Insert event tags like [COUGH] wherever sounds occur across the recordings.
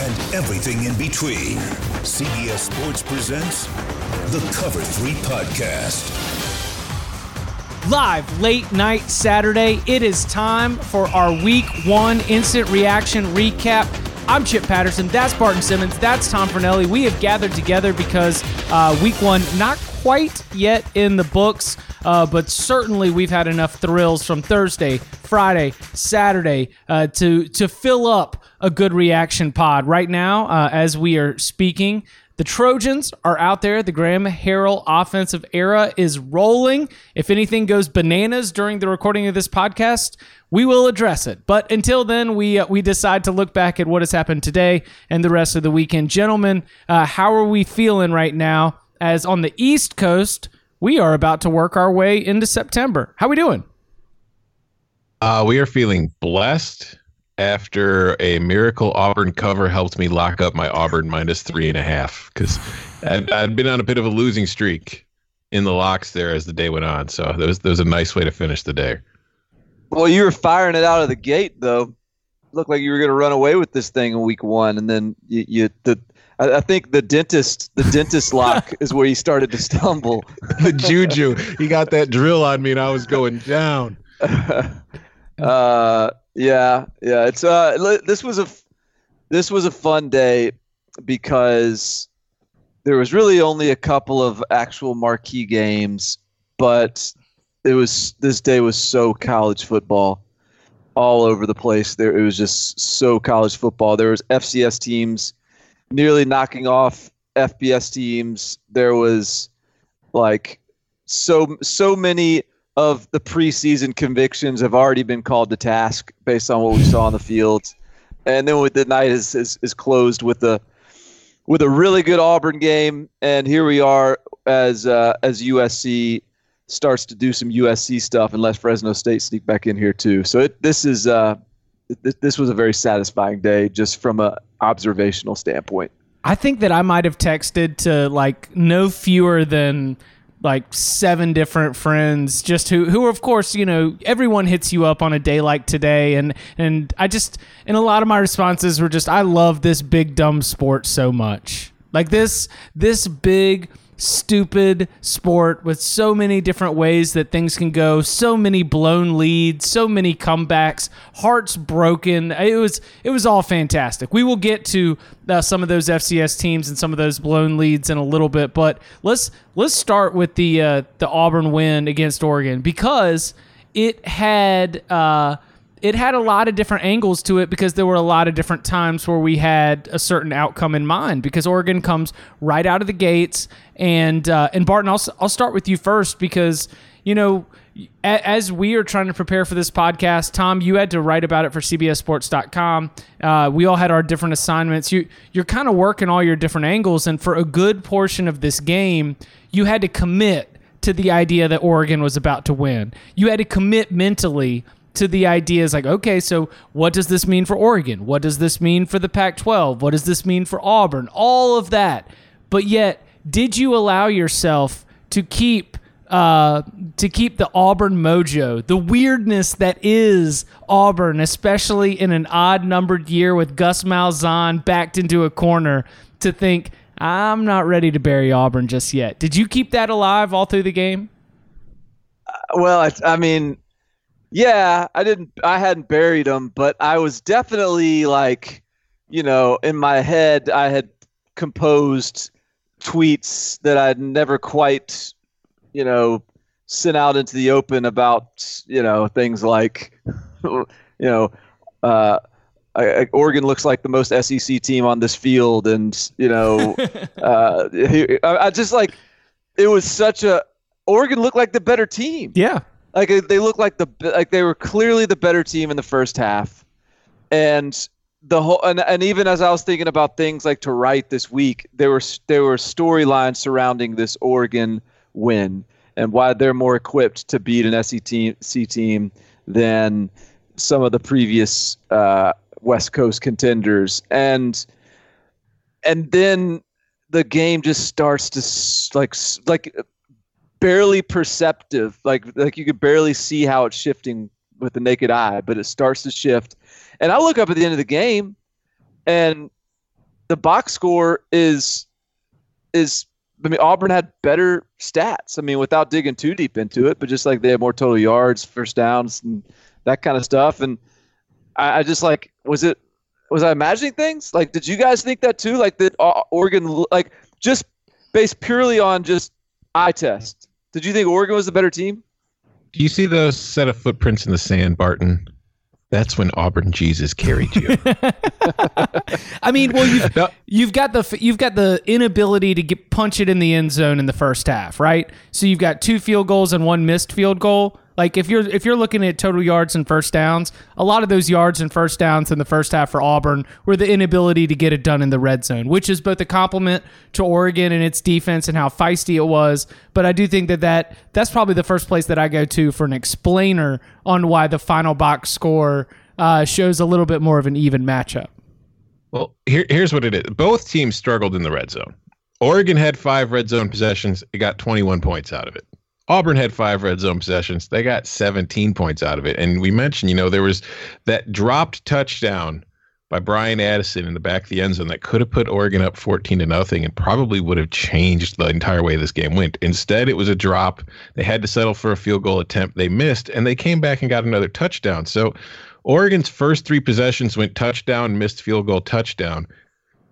and everything in between, CBS Sports presents the Cover 3 podcast. Live late night Saturday, it is time for our week one instant reaction recap. I'm Chip Patterson. That's Barton Simmons. That's Tom Fornelli. We have gathered together because uh, week one, not quite yet in the books, uh, but certainly we've had enough thrills from Thursday, Friday, Saturday uh, to to fill up a good reaction pod. Right now, uh, as we are speaking, the Trojans are out there. The Graham Harrell offensive era is rolling. If anything goes bananas during the recording of this podcast, we will address it. But until then, we uh, we decide to look back at what has happened today and the rest of the weekend. Gentlemen, uh, how are we feeling right now? As on the East Coast, we are about to work our way into September. How we doing? Uh, we are feeling blessed after a miracle Auburn cover helped me lock up my Auburn minus three and a half because I'd, I'd been on a bit of a losing streak in the locks there as the day went on. So that was, that was a nice way to finish the day. Well, you were firing it out of the gate, though. Looked like you were going to run away with this thing in week one, and then you, you the I, I think the dentist the dentist lock [LAUGHS] is where he started to stumble. [LAUGHS] the juju, he got that drill on me, and I was going down. [LAUGHS] uh, yeah, yeah. It's uh, this was a this was a fun day because there was really only a couple of actual marquee games, but it was this day was so college football all over the place. There it was just so college football. There was FCS teams nearly knocking off FBS teams. There was like so so many of the preseason convictions have already been called to task based on what we saw on the field. And then with the night is, is, is closed with a with a really good Auburn game, and here we are as uh, as USC starts to do some USC stuff, and let Fresno State sneak back in here too. So it, this is uh, this, this was a very satisfying day just from a observational standpoint. I think that I might have texted to like no fewer than like seven different friends just who who of course you know everyone hits you up on a day like today and and I just and a lot of my responses were just I love this big dumb sport so much like this this big stupid sport with so many different ways that things can go, so many blown leads, so many comebacks, hearts broken. It was it was all fantastic. We will get to uh, some of those FCS teams and some of those blown leads in a little bit, but let's let's start with the uh, the Auburn win against Oregon because it had. Uh, it had a lot of different angles to it because there were a lot of different times where we had a certain outcome in mind because Oregon comes right out of the gates and uh, and Barton I'll I'll start with you first because you know as we are trying to prepare for this podcast, Tom, you had to write about it for CBSSports.com. Uh, we all had our different assignments. You you're kind of working all your different angles, and for a good portion of this game, you had to commit to the idea that Oregon was about to win. You had to commit mentally to the ideas like, okay, so what does this mean for Oregon? What does this mean for the Pac 12? What does this mean for Auburn? All of that. But yet, did you allow yourself to keep uh, to keep the Auburn mojo, the weirdness that is Auburn, especially in an odd numbered year with Gus Malzahn backed into a corner, to think I'm not ready to bury Auburn just yet. Did you keep that alive all through the game? Well, I, I mean, yeah, I didn't. I hadn't buried them, but I was definitely like, you know, in my head, I had composed tweets that I'd never quite, you know, sent out into the open about, you know, things like, [LAUGHS] you know, uh, I, I, Oregon looks like the most SEC team on this field, and you know, [LAUGHS] uh, I, I just like it was such a Oregon looked like the better team. Yeah. Like they looked like the like they were clearly the better team in the first half, and the whole and, and even as I was thinking about things like to write this week, there were there were storylines surrounding this Oregon win and why they're more equipped to beat an SEC team, team than some of the previous uh, West Coast contenders, and and then the game just starts to like like barely perceptive. Like like you could barely see how it's shifting with the naked eye, but it starts to shift. And I look up at the end of the game, and the box score is is. I mean, Auburn had better stats. I mean, without digging too deep into it, but just like they had more total yards, first downs, and that kind of stuff. And I, I just like, was it? Was I imagining things? Like, did you guys think that too? Like that uh, Oregon, like just based purely on just eye test. Did you think Oregon was the better team? Do you see those set of footprints in the sand, Barton? That's when Auburn Jesus carried you. [LAUGHS] I mean, well, you've, you've got the you've got the inability to get punch it in the end zone in the first half, right? So you've got two field goals and one missed field goal. Like if you're if you're looking at total yards and first downs, a lot of those yards and first downs in the first half for Auburn were the inability to get it done in the red zone, which is both a compliment to Oregon and its defense and how feisty it was. But I do think that, that that's probably the first place that I go to for an explainer on why the final box score uh, shows a little bit more of an even matchup. Well, here, here's what it is. Both teams struggled in the red zone. Oregon had five red zone possessions. It got 21 points out of it. Auburn had five red zone possessions. They got 17 points out of it. And we mentioned, you know, there was that dropped touchdown by Brian Addison in the back of the end zone that could have put Oregon up 14 to nothing and probably would have changed the entire way this game went. Instead, it was a drop. They had to settle for a field goal attempt. They missed, and they came back and got another touchdown. So Oregon's first three possessions went touchdown, missed field goal, touchdown.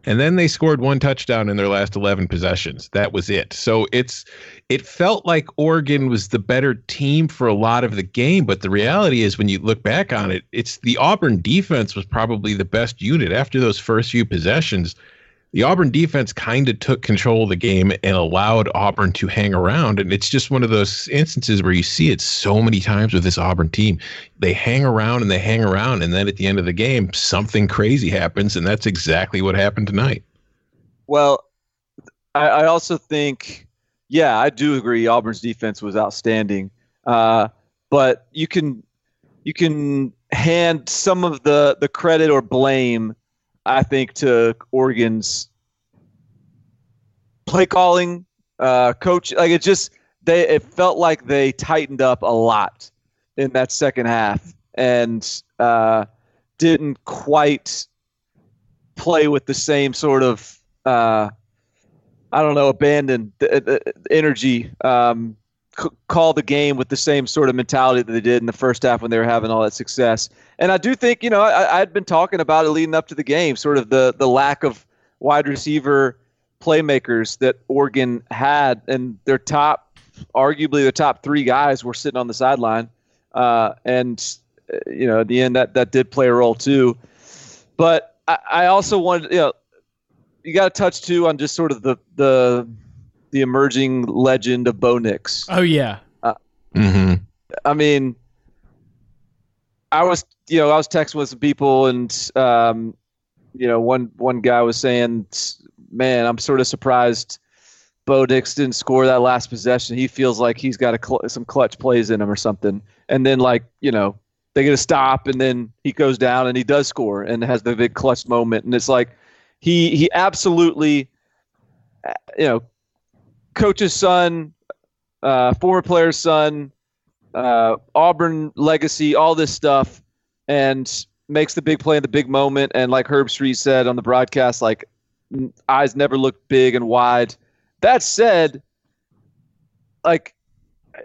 And then they scored one touchdown in their last 11 possessions. That was it. So it's it felt like Oregon was the better team for a lot of the game, but the reality is when you look back on it, it's the Auburn defense was probably the best unit after those first few possessions the Auburn defense kind of took control of the game and allowed Auburn to hang around. And it's just one of those instances where you see it so many times with this Auburn team. They hang around and they hang around. And then at the end of the game, something crazy happens. And that's exactly what happened tonight. Well, I, I also think, yeah, I do agree. Auburn's defense was outstanding. Uh, but you can you can hand some of the, the credit or blame I think, to Oregon's play calling, uh, coach. Like it just they it felt like they tightened up a lot in that second half and uh, didn't quite play with the same sort of uh, I don't know abandon the, the energy. Um, call the game with the same sort of mentality that they did in the first half when they were having all that success. And I do think, you know, I, had been talking about it leading up to the game, sort of the the lack of wide receiver playmakers that Oregon had, and their top, arguably the top three guys were sitting on the sideline. Uh, and you know, at the end, that that did play a role too. But I, I also wanted, you know, you got to touch too on just sort of the the the emerging legend of Bo Nix. Oh yeah. Uh, mm-hmm. I mean, I was you know I was texting with some people and um, you know one one guy was saying, man, I'm sort of surprised. Bo Nix didn't score that last possession. He feels like he's got a cl- some clutch plays in him or something. And then like you know they get a stop and then he goes down and he does score and has the big clutch moment. And it's like he he absolutely you know coach's son, uh, former player's son, uh, Auburn legacy, all this stuff, and makes the big play in the big moment. And like Herbstreit said on the broadcast, like eyes never look big and wide. That said, like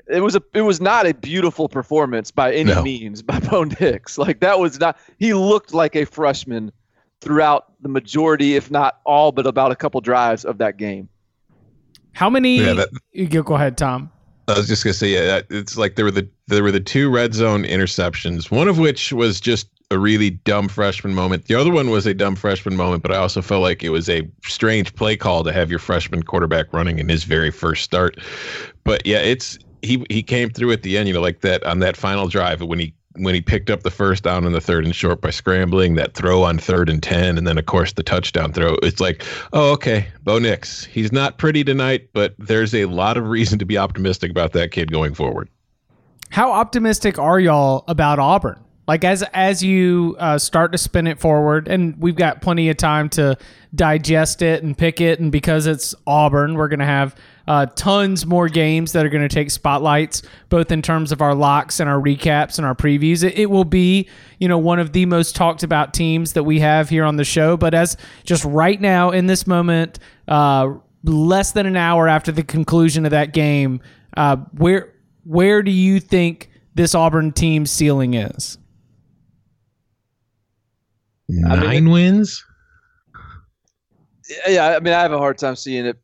it was a it was not a beautiful performance by any No. means by [LAUGHS] Bo Nix. Like that was not he looked like a freshman throughout the majority, if not all, but about a couple drives of that game. How many? Yeah, that- you go, go ahead, Tom. I was just gonna say, yeah, it's like there were the there were the two red zone interceptions, one of which was just a really dumb freshman moment. The other one was a dumb freshman moment, but I also felt like it was a strange play call to have your freshman quarterback running in his very first start. But yeah, it's he he came through at the end, you know, like that on that final drive when he when he picked up the first down on the third and short by scrambling, that throw on third and ten, and then of course the touchdown throw. It's like, oh, okay, Bo Nix. He's not pretty tonight, but there's a lot of reason to be optimistic about that kid going forward. How optimistic are y'all about Auburn? Like as as you uh, start to spin it forward, and we've got plenty of time to digest it and pick it, and because it's Auburn, we're gonna have uh, tons more games that are gonna take spotlights, both in terms of our locks and our recaps and our previews. It, it will be, you know, one of the most talked about teams that we have here on the show. But as just right now in this moment, uh, less than an hour after the conclusion of that game, uh, where where do you think this Auburn team's ceiling is? I mean, Nine wins. Yeah, I mean, I have a hard time seeing it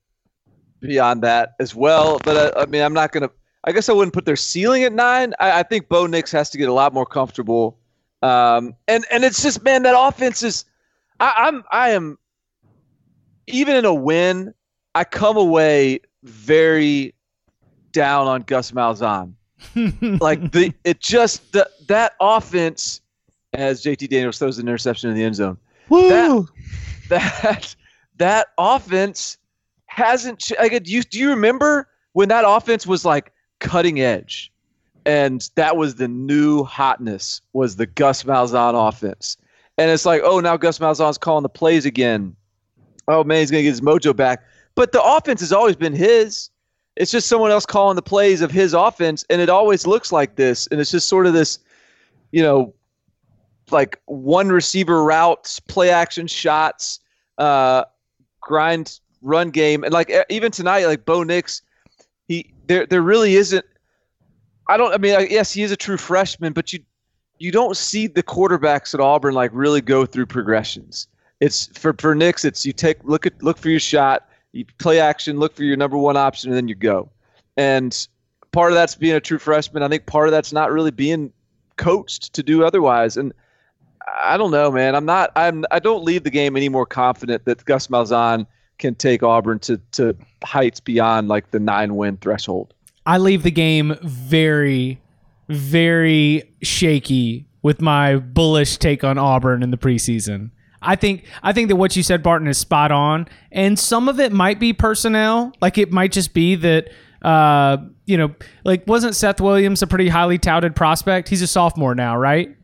beyond that as well. But uh, I, I mean, I'm not gonna. I guess I wouldn't put their ceiling at nine. I, I think Bo Nix has to get a lot more comfortable. Um, and and it's just man, that offense is. I, I'm I am. Even in a win, I come away very down on Gus Malzahn. [LAUGHS] like the it just the, that offense as JT Daniels throws an interception in the end zone. That that that offense hasn't like do you do you remember when that offense was like cutting edge and that was the new hotness was the Gus Malzahn offense. And it's like, oh, now Gus Malzahn's calling the plays again. Oh man, he's gonna get his mojo back. But the offense has always been his. It's just someone else calling the plays of his offense, and it always looks like this. And it's just sort of this, you know, like one receiver routes, play action shots, uh, grind run game, and like even tonight, like Bo Nix, he there there really isn't. I don't. I mean, I- yes, he is a true freshman, but you you don't see the quarterbacks at Auburn like really go through progressions. It's for for Nix. It's you take look at look for your shot, you play action, look for your number one option, and then you go. And part of that's being a true freshman. I think part of that's not really being coached to do otherwise. And I don't know, man. I'm not. I'm. I don't leave the game any more confident that Gus Malzahn can take Auburn to to heights beyond like the nine win threshold. I leave the game very, very shaky with my bullish take on Auburn in the preseason. I think I think that what you said, Barton, is spot on, and some of it might be personnel. Like it might just be that uh, you know, like wasn't Seth Williams a pretty highly touted prospect? He's a sophomore now, right?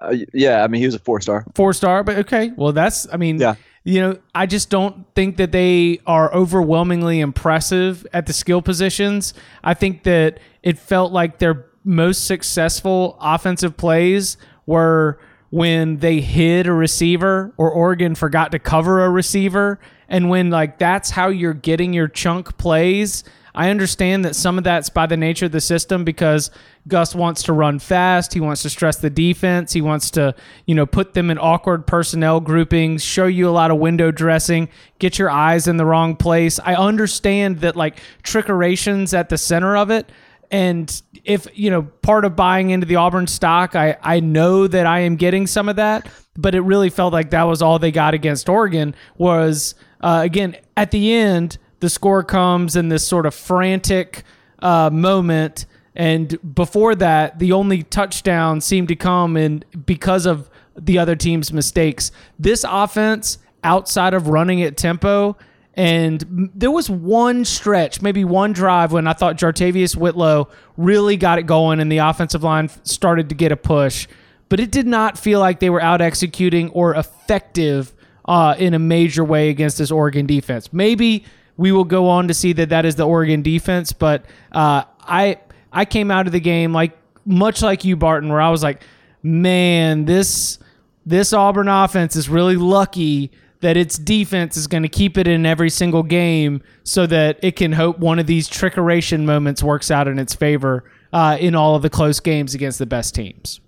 Uh, yeah, I mean he was a four star. Four star, but okay. Well, that's I mean, Yeah. You know, I just don't think that they are overwhelmingly impressive at the skill positions. I think that it felt like their most successful offensive plays were when they hid a receiver or Oregon forgot to cover a receiver and when like that's how you're getting your chunk plays. I understand that some of that's by the nature of the system because Gus wants to run fast. He wants to stress the defense. He wants to, you know, put them in awkward personnel groupings, show you a lot of window dressing, get your eyes in the wrong place. I understand that like trickeration's at the center of it. And if, you know, part of buying into the Auburn stock, I, I know that I am getting some of that, but it really felt like that was all they got against Oregon was, uh, again, at the end, the score comes in this sort of frantic uh, moment. And before that, the only touchdown seemed to come in because of the other team's mistakes. This offense, outside of running at tempo, and there was one stretch, maybe one drive when I thought JaTarvious Whitlow really got it going and the offensive line started to get a push. But it did not feel like they were out executing or effective uh, in a major way against this Oregon defense. Maybe we will go on to see that that is the Oregon defense. But uh, I I came out of the game like much like you, Barton, where I was like, man, this this Auburn offense is really lucky that its defense is going to keep it in every single game so that it can hope one of these trickeration moments works out in its favor uh, in all of the close games against the best teams.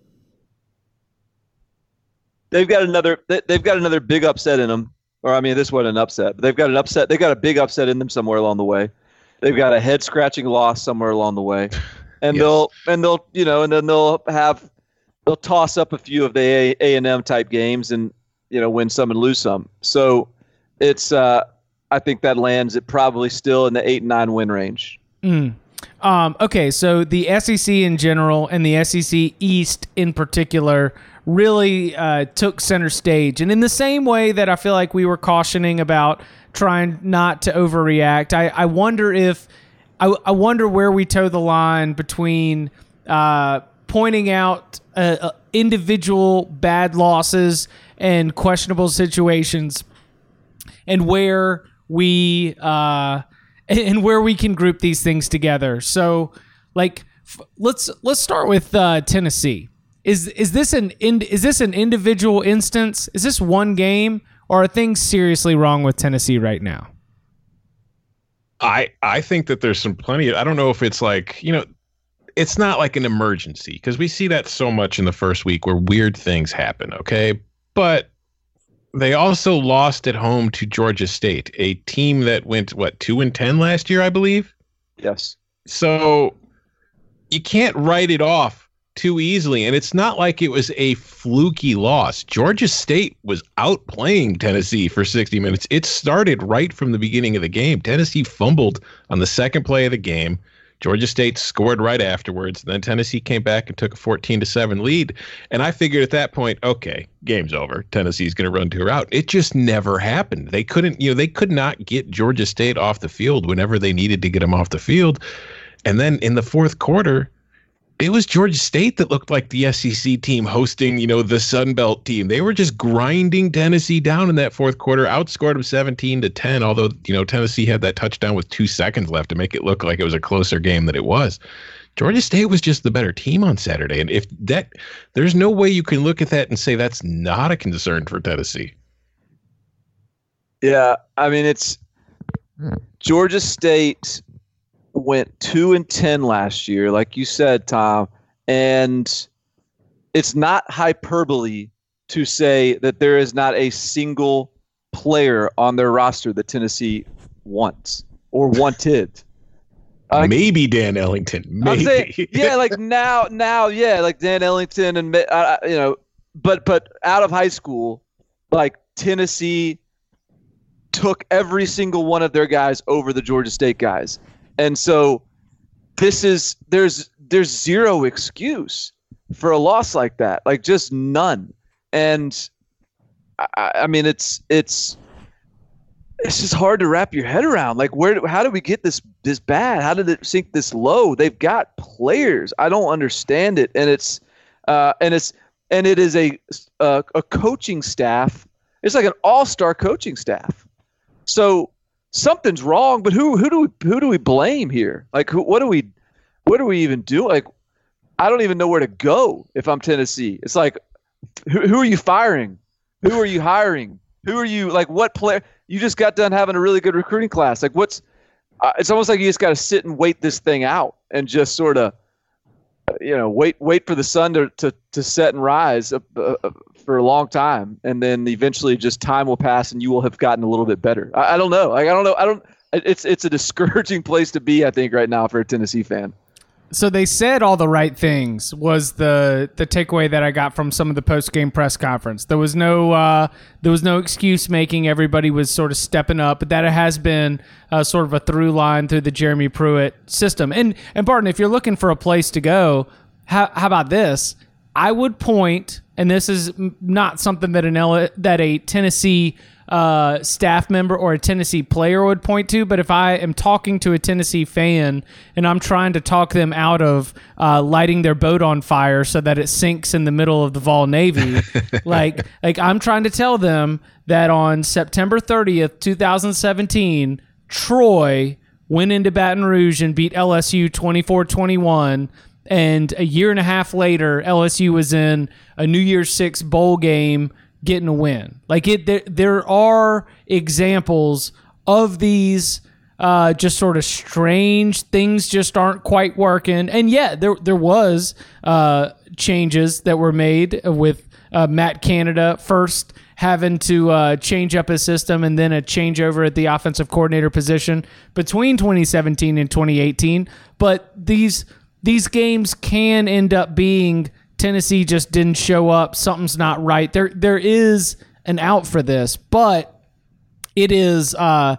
They've got another. they- They've got another big upset in them. Or I mean, this wasn't an upset, but they've got an upset. They've got a big upset in them somewhere along the way. They've got a head scratching loss somewhere along the way, [LAUGHS] and Yes. they'll and they'll you know and then they'll have they'll toss up a few of the A and M type games and you know win some and lose some. So it's uh, I think that lands it probably still in the eight and nine win range. Um, okay, so the SEC in general and the SEC East in particular really uh, took center stage. And in the same way that I feel like we were cautioning about trying not to overreact, I, I wonder if I, I wonder where we toe the line between uh, pointing out uh, uh, individual bad losses and questionable situations and where we uh and where we can group these things together. So, like, f- let's let's start with uh, Tennessee. Is is this an in, is this an individual instance? Is this one game, or are things seriously wrong with Tennessee right now? I I think that there's some plenty. Of, I don't know if it's like you know, it's not like an emergency because we see that so much in the first week where weird things happen. Okay, but they also lost at home to Georgia State, a team that went what two and ten last year, I believe. Yes. So you can't write it off too easily. And it's not like it was a fluky loss. Georgia State was outplaying Tennessee for 60 minutes. It started right from the beginning of the game. Tennessee fumbled on the second play of the game. Georgia State scored right afterwards. Then Tennessee came back and took a 14 to 7 lead. And I figured at that point, okay, game's over. Tennessee's going to run to her out. It just never happened. They couldn't, you know, they could not get Georgia State off the field whenever they needed to get them off the field. And then in the fourth quarter, it was Georgia State that looked like the SEC team hosting, you know, the Sun Belt team. They were just grinding Tennessee down in that fourth quarter, outscored them 17 to 10, although, you know, Tennessee had that touchdown with 2 seconds left to make it look like it was a closer game than it was. Georgia State was just the better team on Saturday, and if that there's no way you can look at that and say that's not a concern for Tennessee. Yeah, I mean it's hmm. Georgia State went two and ten last year, like you said, Tom, and it's not hyperbole to say that there is not a single player on their roster that Tennessee wants or [LAUGHS] wanted. Uh, Maybe Dan Ellington. Maybe. saying, yeah, like now, now, yeah, like Dan Ellington and uh, you know, but but out of high school, like Tennessee took every single one of their guys over the Georgia State guys, and so this is there's there's zero excuse for a loss like that, like just none, and I- I, mean it's it's it's just hard to wrap your head around. Like, where? How did we get this this bad? How did it sink this low? They've got players. I don't understand it, and it's uh, and it's and it is a a, a coaching staff. It's like an all star coaching staff. So something's wrong. But who who do we who do we blame here? Like, who, what do we what do we even do? Like, I don't even know where to go if I'm Tennessee. It's like, who, who are you firing? Who are you hiring? Who are you like? What player? You just got done having a really good recruiting class. Like, what's? Uh, it's almost like you just got to sit and wait this thing out and just sort of, you know, wait wait for the sun to to, to set and rise uh, uh, for a long time, and then eventually just time will pass and you will have gotten a little bit better. I, I don't know. Like, I don't know. I don't. It's it's a discouraging [LAUGHS] place to be. I think right now for a Tennessee fan. So they said all the right things was the the takeaway that I got from some of the post game press conference. There was no uh, there was no excuse making. Everybody was sort of stepping up, but that has been uh, sort of a through line through the Jeremy Pruitt system. And and Barton, if you're looking for a place to go, how, how about this? I would point, and this is not something that an L- that a Tennessee uh, staff member or a Tennessee player would point to, but if I am talking to a Tennessee fan and I'm trying to talk them out of uh, lighting their boat on fire so that it sinks in the middle of the Vol Navy, [LAUGHS] like like I'm trying to tell them that on September 30th, 2017. Troy went into Baton Rouge and beat LSU 24-21 and a year and a half later LSU was in a New Year's 6 bowl game getting a win. Like it there, there are examples of these uh, just sort of strange things just aren't quite working. And yeah, there there was uh, changes that were made with uh, Matt Canada first having to uh, change up his system and then a changeover at the offensive coordinator position between 2017 and 2018. But these these games can end up being Tennessee just didn't show up. Something's not right. There there is an out for this, but it is uh,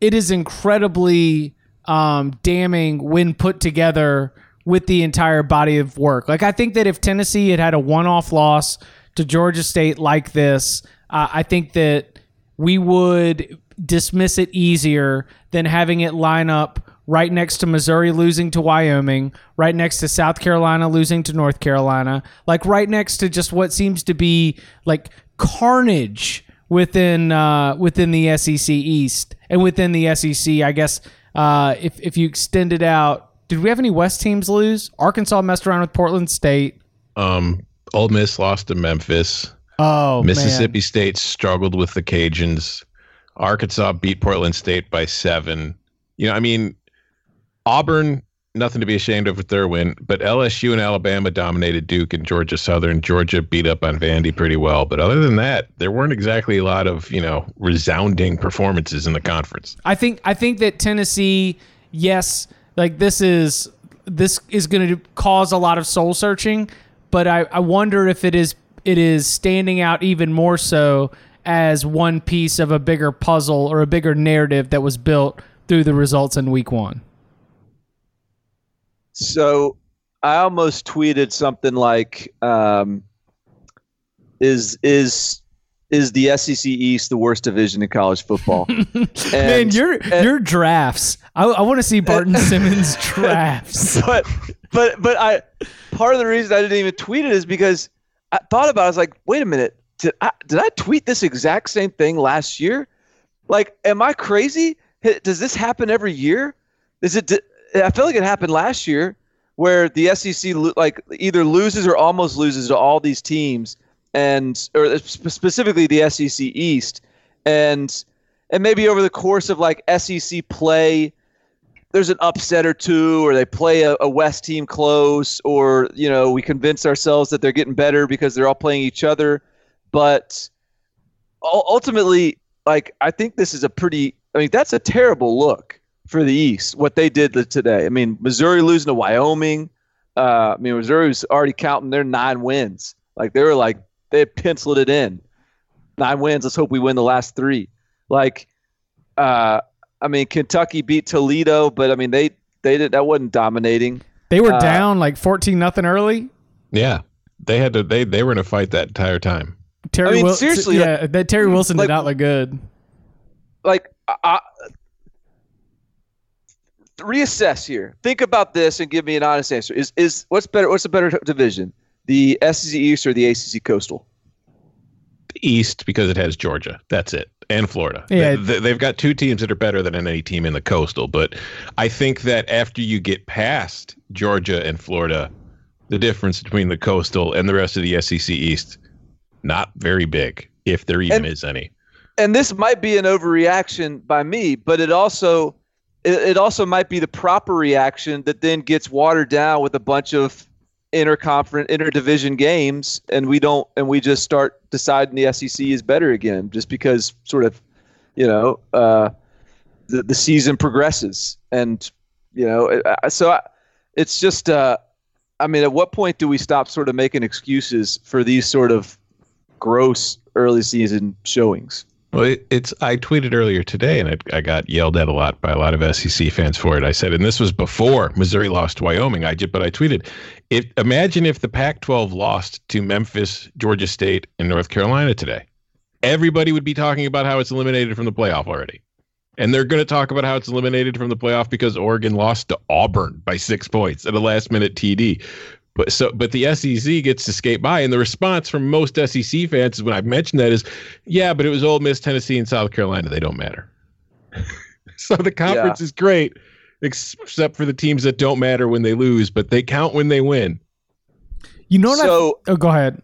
it is incredibly um, damning when put together with the entire body of work. Like I think that if Tennessee had had a one-off loss to Georgia State like this, uh, I think that we would dismiss it easier than having it line up right next to Missouri losing to Wyoming, right next to South Carolina losing to North Carolina, like right next to just what seems to be like carnage within uh, within the SEC East and within the SEC. I guess uh, if if you extend it out, did we have any West teams lose? Arkansas messed around with Portland State. Um, Ole Miss lost to Memphis. Oh, Mississippi man. State struggled with the Cajuns. Arkansas beat Portland State by seven. You know, I mean, Auburn, nothing to be ashamed of with their win, but LSU and Alabama dominated Duke and Georgia Southern. Georgia beat up on Vandy pretty well. But other than that, there weren't exactly a lot of, you know, resounding performances in the conference. I think I think that Tennessee, yes, like this is this is going to cause a lot of soul searching, but I, I wonder if it is it is standing out even more so as one piece of a bigger puzzle or a bigger narrative that was built through the results in week one. So I almost tweeted something like, um, "Is is is the SEC East the worst division in college football?" [LAUGHS] Man, your and- your drafts. I, I want to see Barton [LAUGHS] Simmons drafts. [LAUGHS] but but but I part of the reason I didn't even tweet it is because I thought about it, I was like, wait a minute, did I did I tweet this exact same thing last year? Like, am I crazy? Does this happen every year? Is it? I feel like it happened last year where the SEC like either loses or almost loses to all these teams, and or uh, sp- specifically the SEC East, and and maybe over the course of like SEC play, there's an upset or two, or they play a, a West team close, or you know we convince ourselves that they're getting better because they're all playing each other. But ultimately, like I think this is a pretty. I mean, that's a terrible look for the East. What they did today. I mean, Missouri losing to Wyoming. Uh, I mean, Missouri was already counting their nine wins. Like they were like they had penciled it in. Nine wins. Let's hope we win the last three. Like, uh, I mean, Kentucky beat Toledo, but I mean they they did that wasn't dominating. They were Uh, down like fourteen nothing early. Yeah. They had to they they were in a fight that entire time. Terry I mean, Wil- seriously, yeah, that Terry Wilson like- did not look good. like I, I, reassess here. Think about this and give me an honest answer. Is is what's better? What's a better division? The SEC East or the ACC Coastal? East because it has Georgia. That's it. And Florida. Yeah. They, they've got two teams that are better than any team in the coastal. But I think that after you get past Georgia and Florida, the difference between the coastal and the rest of the SEC East, not very big, if there even And- is any. and this might be an overreaction by me, but it also it, it also might be the proper reaction that then gets watered down with a bunch of interconference interdivision games and we don't and we just start deciding the SEC is better again just because sort of you know uh, the the season progresses. And you know so I, it's just uh, I mean at what point do we stop sort of making excuses for these sort of gross early season showings Well, it, it's. I tweeted earlier today, and I, I got yelled at a lot by a lot of SEC fans for it. I said, and this was before Missouri lost to Wyoming. I just, but I tweeted, if imagine if the Pac-12 lost to Memphis, Georgia State, and North Carolina today, everybody would be talking about how it's eliminated from the playoff already, and they're going to talk about how it's eliminated from the playoff because Oregon lost to Auburn by six points at a last-minute TD. But so, but the SEC gets to skate by, and the response from most SEC fans is when I mentioned that is, yeah, but it was Ole Miss, Tennessee, and South Carolina. They don't matter. [LAUGHS] so the conference is great, except for the teams that don't matter when they lose, but they count when they win. You know what? So- I, oh, go ahead.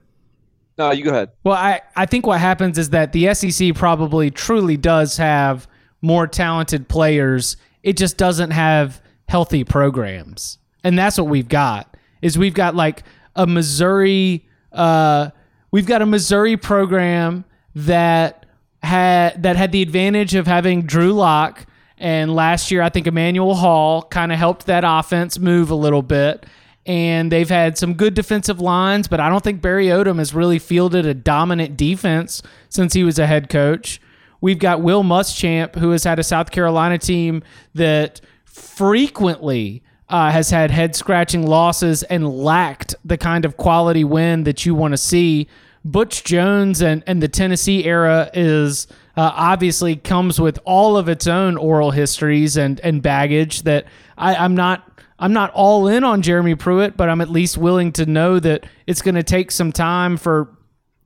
No, you go ahead. Well, I, I think what happens is that the SEC probably truly does have more talented players. It just doesn't have healthy programs. And that's what we've got. Is we've got like a Missouri uh we've got a Missouri program that had that had the advantage of having Drew Lock and last year I think Emmanuel Hall kind of helped that offense move a little bit and they've had some good defensive lines, but I don't think Barry Odom has really fielded a dominant defense since he was a head coach. We've got Will Muschamp, who has had a South Carolina team that frequently uh, has had head scratching losses and lacked the kind of quality win that you want to see. Butch Jones and, and the Tennessee era is uh, obviously comes with all of its own oral histories and, and baggage that I, I'm not I'm not all in on Jeremy Pruitt, but I'm at least willing to know that it's going to take some time for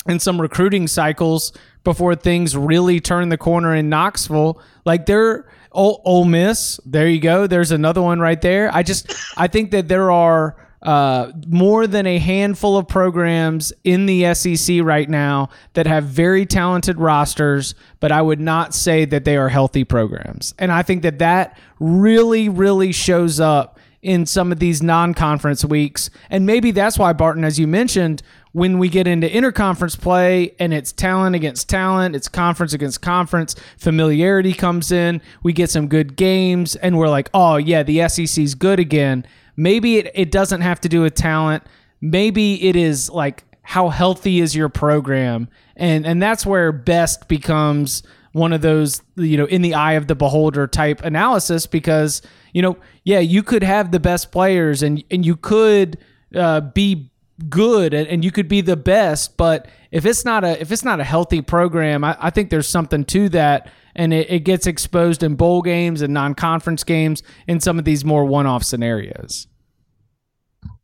and some recruiting cycles before things really turn the corner in Knoxville. Like they're Ole, Ole Miss, there you go. There's another one right there. I just I think that there are uh, more than a handful of programs in the SEC right now that have very talented rosters, but I would not say that they are healthy programs. And I think that that really, really shows up in some of these non-conference weeks. And maybe that's why Barton, as you mentioned, when we get into interconference play and it's talent against talent, it's conference against conference, familiarity comes in, we get some good games, and we're like, oh yeah, the SEC's good again. Maybe it, it doesn't have to do with talent. Maybe it is like how healthy is your program? And and that's where best becomes one of those, you know, in the eye of the beholder type analysis because you know, yeah, you could have the best players and and you could uh, be good and, and you could be the best, but if it's not a if it's not a healthy program, I, I think there's something to that, and it, it gets exposed in bowl games and non conference games in some of these more one off scenarios.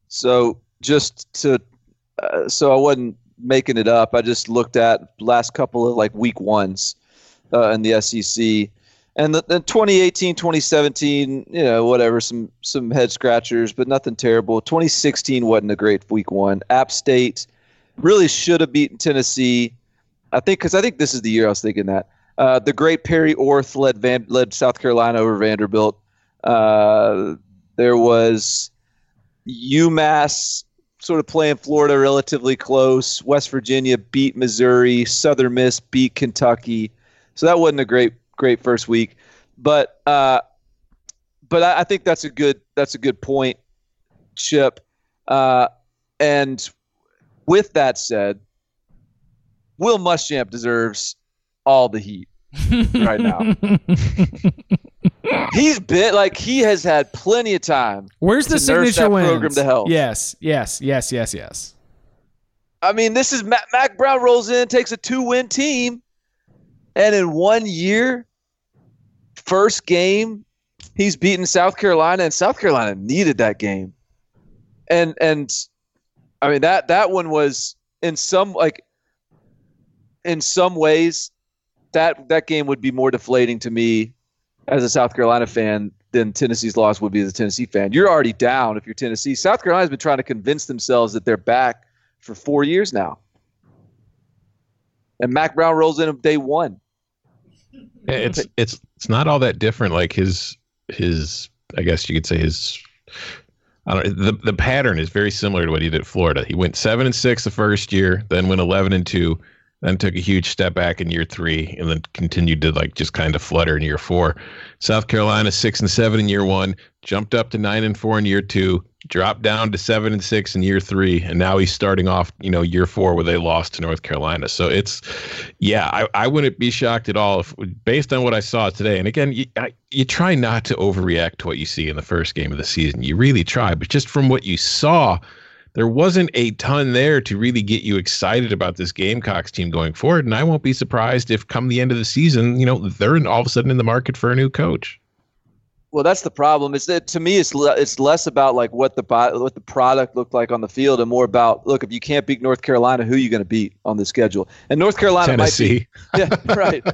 So just to, uh, so I wasn't making it up. I just looked at last couple of like week ones uh, in the SEC, and the, the 2018, 2017, you know, whatever, some some head scratchers, but nothing terrible. 2016 wasn't a great week one. App State really should have beaten Tennessee. I think because I think this is the year I was thinking that. Uh, the great Perry Orth led Van, led South Carolina over Vanderbilt. Uh, there was UMass sort of playing Florida relatively close. West Virginia beat Missouri. Southern Miss beat Kentucky. So that wasn't a great great first week, but uh, but I, I think that's a good that's a good point, Chip. Uh, and with that said, Will Muschamp deserves all the heat right now. [LAUGHS] He's bit like he has had plenty of time. Where's the signature wins? program to health. Yes, yes, yes, yes, yes. I mean, this is Mack, Mack Brown rolls in, takes a two-win team, and in one year, first game, he's beaten South Carolina, and South Carolina needed that game. And and I mean that that one was in some like in some ways that that game would be more deflating to me as a South Carolina fan than Tennessee's loss would be as a Tennessee fan. You're already down if you're Tennessee. South Carolina's been trying to convince themselves that they're back for four years now. And Mack Brown rolls in on day one. It's it's it's not all that different. Like his his I guess you could say his I don't the the pattern is very similar to what he did at Florida. He went seven and six the first year, then went eleven and two, then took a huge step back in year three, and then continued to like just kind of flutter in year four. South Carolina six and seven in year one, jumped up to nine and four in year two, dropped down to seven and six in year three, and now he's starting off, you know, year four where they lost to North Carolina. So it's, yeah, I, I wouldn't be shocked at all if, based on what I saw today. And again, you, I, you try not to overreact to what you see in the first game of the season. You really try, but just from what you saw, there wasn't a ton there to really get you excited about this Gamecocks team going forward. And I won't be surprised if come the end of the season, you know, they're all of a sudden in the market for a new coach. Well, that's the problem. Is that to me, it's le- it's less about like what the bo- what the product looked like on the field, and more about look if you can't beat North Carolina, who are you going to beat on the schedule? And North Carolina Tennessee. might be, [LAUGHS] yeah, right.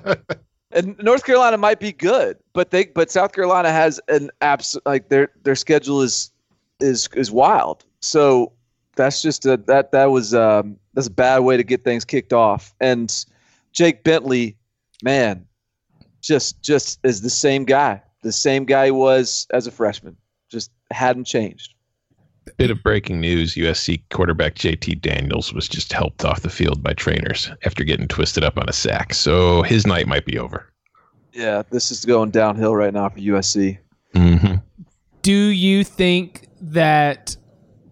and North Carolina might be good, but they but South Carolina has an abs like their their schedule is is is wild. So that's just a that that was um that's a bad way to get things kicked off. And Jake Bentley, man, just just is the same guy, the same guy he was as a freshman. Just hadn't changed. Bit of breaking news USC quarterback JT Daniels was just helped off the field by trainers after getting twisted up on a sack. So his night might be over. Yeah, this is going downhill right now for USC. Mm-hmm. Do you think that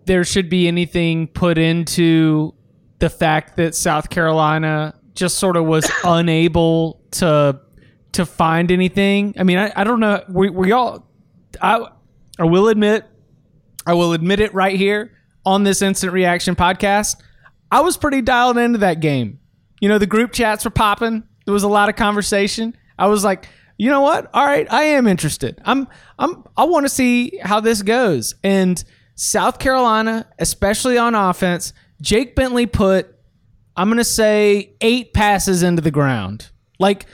there should be anything put into the fact that South Carolina just sort of was unable to to find anything? I mean, I, I don't know. We we all I I will admit I will admit it right here on this instant reaction podcast. I was pretty dialed into that game. You know, the group chats were popping. There was a lot of conversation. I was like, you know what? All right, I am interested. I'm I'm I want to see how this goes. And South Carolina, especially on offense, Jake Bentley put I'm going to say 8 passes into the ground. Like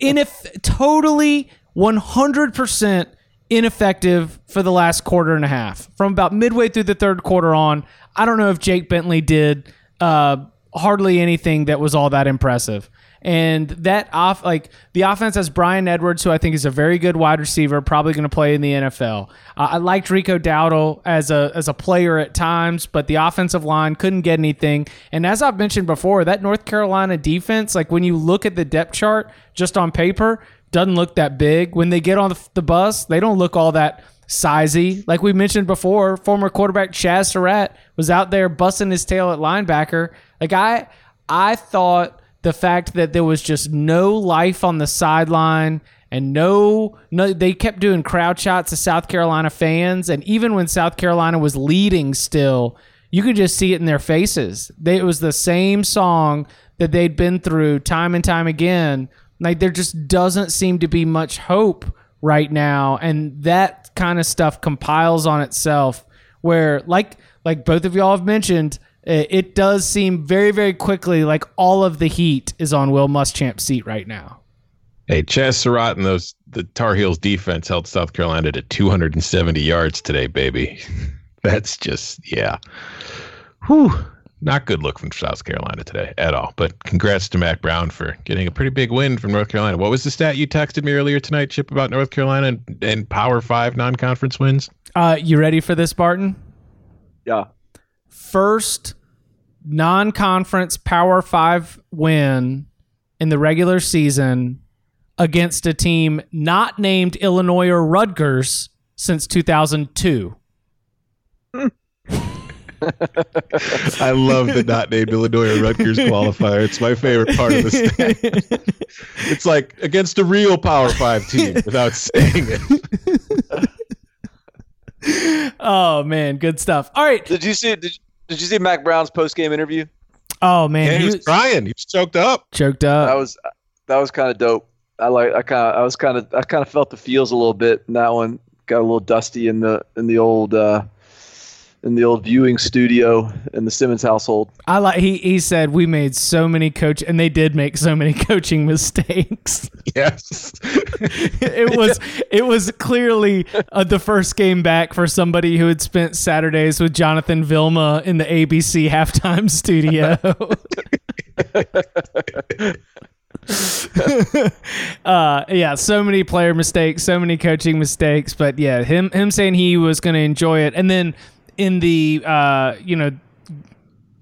in if totally 100% ineffective for the last quarter and a half. From about midway through the third quarter on, I don't know if Jake Bentley did uh, hardly anything that was all that impressive. And that off like the offense has Bryan Edwards, who I think is a very good wide receiver, probably going to play in the NFL. Uh, I liked Rico Dowdle as a as a player at times, but the offensive line couldn't get anything. And as I've mentioned before, that North Carolina defense, like when you look at the depth chart just on paper, doesn't look that big. When they get on the, bus, they don't look all that sizey. Like we mentioned before, former quarterback Chaz Surratt was out there busting his tail at linebacker. Like I I thought the fact that there was just no life on the sideline and no no they kept doing crowd shots to South Carolina fans and even when South Carolina was leading still you could just see it in their faces. They, it was the same song that they'd been through time and time again. Like there just doesn't seem to be much hope right now and that kind of stuff compiles on itself where like like both of y'all have mentioned it it does seem very, very quickly like all of the heat is on Will Muschamp's seat right now. Hey, Chaz Surratt and those the Tar Heels defense held South Carolina to 270 yards today, baby. [LAUGHS] That's just yeah. Whew. Not good look from South Carolina today at all. But congrats to Mack Brown for getting a pretty big win from North Carolina. What was the stat you texted me earlier tonight, Chip, about North Carolina and, and Power Five non-conference wins? Uh, you ready for this, Barton? Yeah. First non-conference Power Five win in the regular season against a team not named Illinois or Rutgers since 2002. [LAUGHS] I love the not named Illinois or Rutgers qualifier. It's my favorite part of the stat. [LAUGHS] It's like against a real Power Five team without saying it. [LAUGHS] oh man, good stuff. All right. Did you see did, did you see Mack Brown's post game interview? Oh man, And he was crying. He was choked up. choked up. That was that was kind of dope. I like I kind of I was kind of I kind of felt the feels a little bit in that one. Got a little dusty in the in the old uh in the old viewing studio in the Simmons household. I like he he said we made so many coach and they did make so many [LAUGHS] coaching mistakes. Yes. [LAUGHS] it was it was clearly uh, the first game back for somebody who had spent Saturdays with Jonathan Vilma in the ABC halftime studio. [LAUGHS] uh yeah so many player mistakes so many coaching mistakes but yeah him him saying he was going to enjoy it and then in the uh you know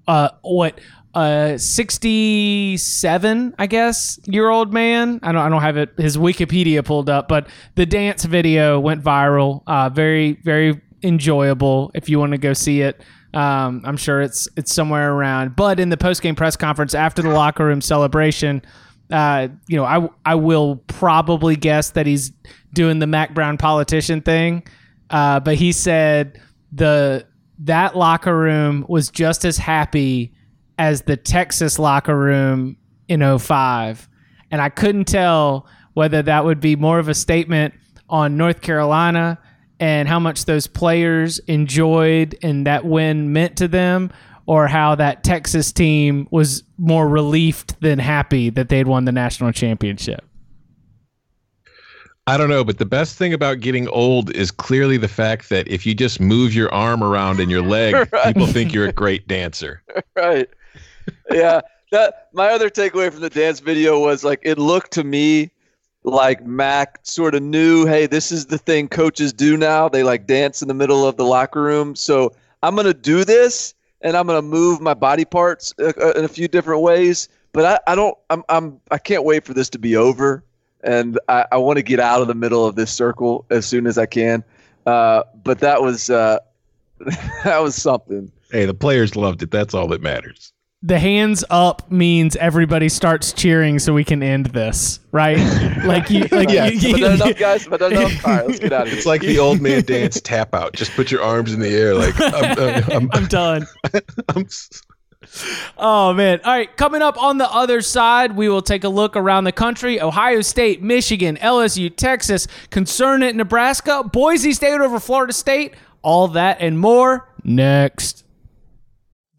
uh what uh 67 i guess year old man? I don't i don't have it his wikipedia pulled up but the dance video went viral uh very very enjoyable if you want to go see it. Um i'm sure it's it's somewhere around but in the post-game press conference after the locker room celebration uh you know i i will probably guess that he's doing the Mack Brown politician thing uh but he said the that locker room was just as happy as the Texas locker room in 05 and I couldn't tell whether that would be more of a statement on North Carolina and how much those players enjoyed and that win meant to them or how that Texas team was more relieved than happy that they'd won the national championship. I don't know, but the best thing about getting old is clearly the fact that if you just move your arm around and your leg, [LAUGHS] Right. people think you're a great dancer. [LAUGHS] right. Yeah. That my other takeaway from the dance video was like it looked to me like Mack sort of knew, hey, this is the thing coaches do now. They like dance in the middle of the locker room. So I'm gonna do this, and I'm gonna move my body parts uh, uh, in a few different ways. But I, I don't. I'm. I'm. I can't wait for this to be over, and I, I want to get out of the middle of this circle as soon as I can. Uh, but that was uh, [LAUGHS] that was something. Hey, the players loved it. That's all that matters. The hands up means everybody starts cheering so we can end this, right? [LAUGHS] like you, like Yes. you, But that enough, [LAUGHS] guys. But that enough. All right, let's get out of here. It's like the old man dance tap out. Just put your arms in the air, like I'm. I'm, I'm, I'm done. I'm s- Oh man! All right, coming up on the other side, we will take a look around the country: Ohio State, Michigan, LSU, Texas, concern at Nebraska, Boise State over Florida State, all that and more next.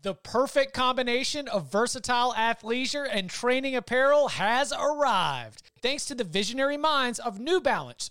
The perfect combination of versatile athleisure and training apparel has arrived. Thanks to the visionary minds of New Balance,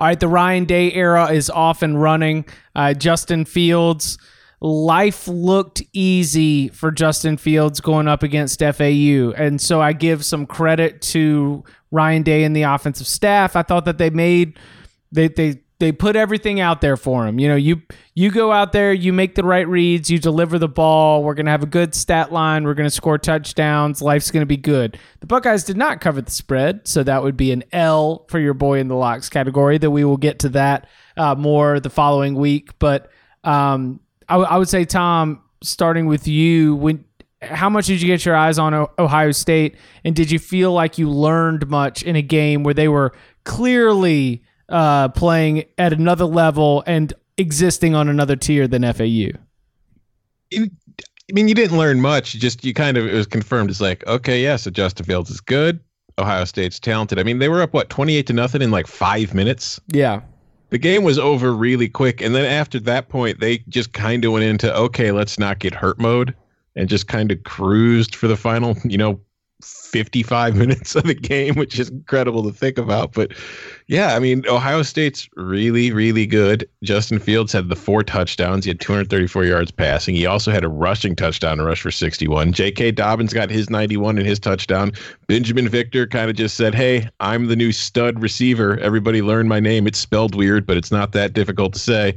All right, the Ryan Day era is off and running. Uh, Justin Fields, life looked easy for Justin Fields going up against FAU. And so I give some credit to Ryan Day and the offensive staff. I thought that they made they they they put everything out there for him. You know, you you go out there, you make the right reads, you deliver the ball. We're gonna have a good stat line. We're gonna score touchdowns. Life's gonna be good. The Buckeyes did not cover the spread, so that would be an L for your boy in the locks category. That we will get to that uh, more the following week. But um, I, w- I would say, Tom, starting with you, when how much did you get your eyes on O- Ohio State, and did you feel like you learned much in a game where they were clearly uh, playing at another level and existing on another tier than FAU? I mean, you didn't learn much. You just you kind of it was confirmed. It's like, okay, yeah, so Justin Fields is good. Ohio State's talented. I mean, they were up what twenty eight to nothing in like five minutes. Yeah, The game was over really quick, and then after that point, they just kind of went into okay, let's not get hurt mode, and just kind of cruised for the final, you know, fifty five [LAUGHS] minutes of the game, which is incredible to think about. But yeah, I mean, Ohio State's really, really good. Justin Fields had the four touchdowns. He had 234 yards passing. He also had a rushing touchdown to rush for 61. J.K. Dobbins got his 91 and his touchdown. Binjimen Victor kind of just said, Hey, I'm the new stud receiver. Everybody learn my name. It's spelled weird, but it's not that difficult to say.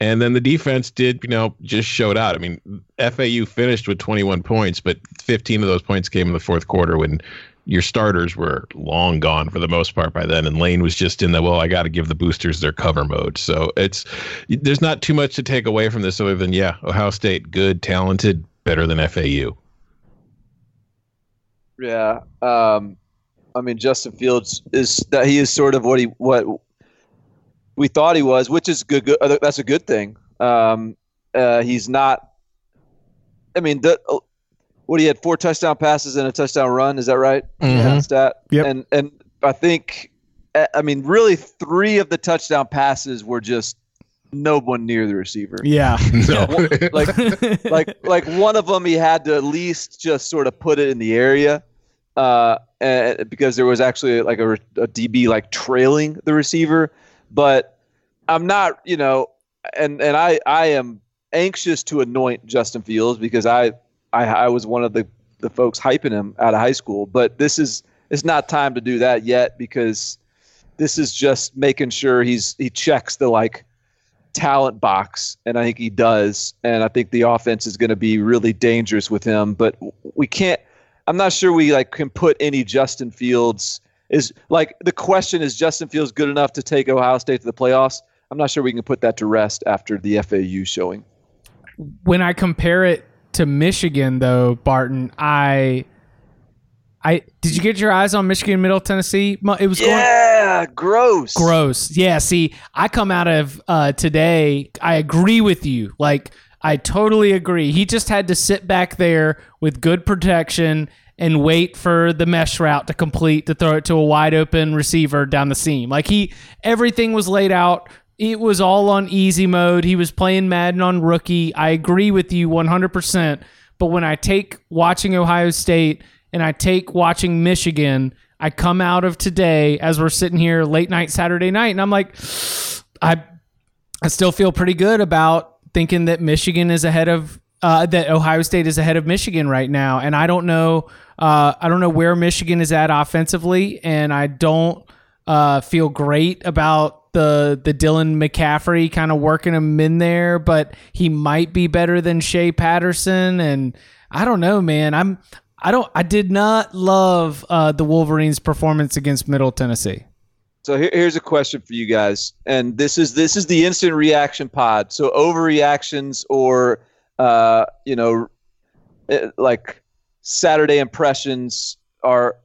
And then the defense did, you know, just showed out. I mean, FAU finished with 21 points, but 15 of those points came in the fourth quarter when your starters were long gone for the most part by then. And Lane was just in the, well, I got to give the boosters their cover mode. So it's, there's not too much to take away from this other than, yeah, Ohio State, good, talented, better than FAU. Yeah. Um, I mean, Justin Fields is that he is sort of what he what we thought he was, which is good. good uh, that's a good thing. Um, uh, he's not. I mean, the, uh, what he had four touchdown passes and a touchdown run. Is that right? Mm-hmm. That stat. Yep. And and I think, uh, I mean, really, three of the touchdown passes were just no one near the receiver. yeah, [LAUGHS] No. like [LAUGHS] like like one of them he had to at least just sort of put it in the area uh and, because there was actually like a, a db like trailing the receiver but i'm not you know and and i i am anxious to anoint justin fields because i i, I was one of the the folks hyping him out of high school but this is it's not time to do that yet because this is just making sure he's he checks the like talent box, and I think he does. And I think the offense is going to be really dangerous with him. But we can't. I'm not sure we like can put any Justin Fields is like the question is Justin Fields good enough to take Ohio State to the playoffs? I'm not sure we can put that to rest after the FAU showing. When I compare it to Michigan, though, Barton, I. I did you get your eyes on Michigan Middle Tennessee? It was going, Yeah, gross. Gross. Yeah. See, I come out of uh, today. I agree with you. Like, I totally agree. He just had to sit back there with good protection and wait for the mesh route to complete to throw it to a wide open receiver down the seam. Like he, everything was laid out. It was all on easy mode. He was playing Madden on rookie. I agree with you 100%. But when I take watching Ohio State and I take watching Michigan, I come out of today as we're sitting here late night Saturday night, and I'm like, [SIGHS] I, I still feel pretty good about thinking that Michigan is ahead of uh, that Ohio State is ahead of Michigan right now, and I don't know, uh, I don't know where Michigan is at offensively, and I don't uh, feel great about the the Dylan McCaffrey kind of working him in there, but he might be better than Shea Patterson, and I don't know, man. I'm I don't I did not love uh, the Wolverines' performance against Middle Tennessee. So here, here's a question for you guys, and this is this is the instant reaction pod. So overreactions or uh, you know, eh, like Saturday impressions are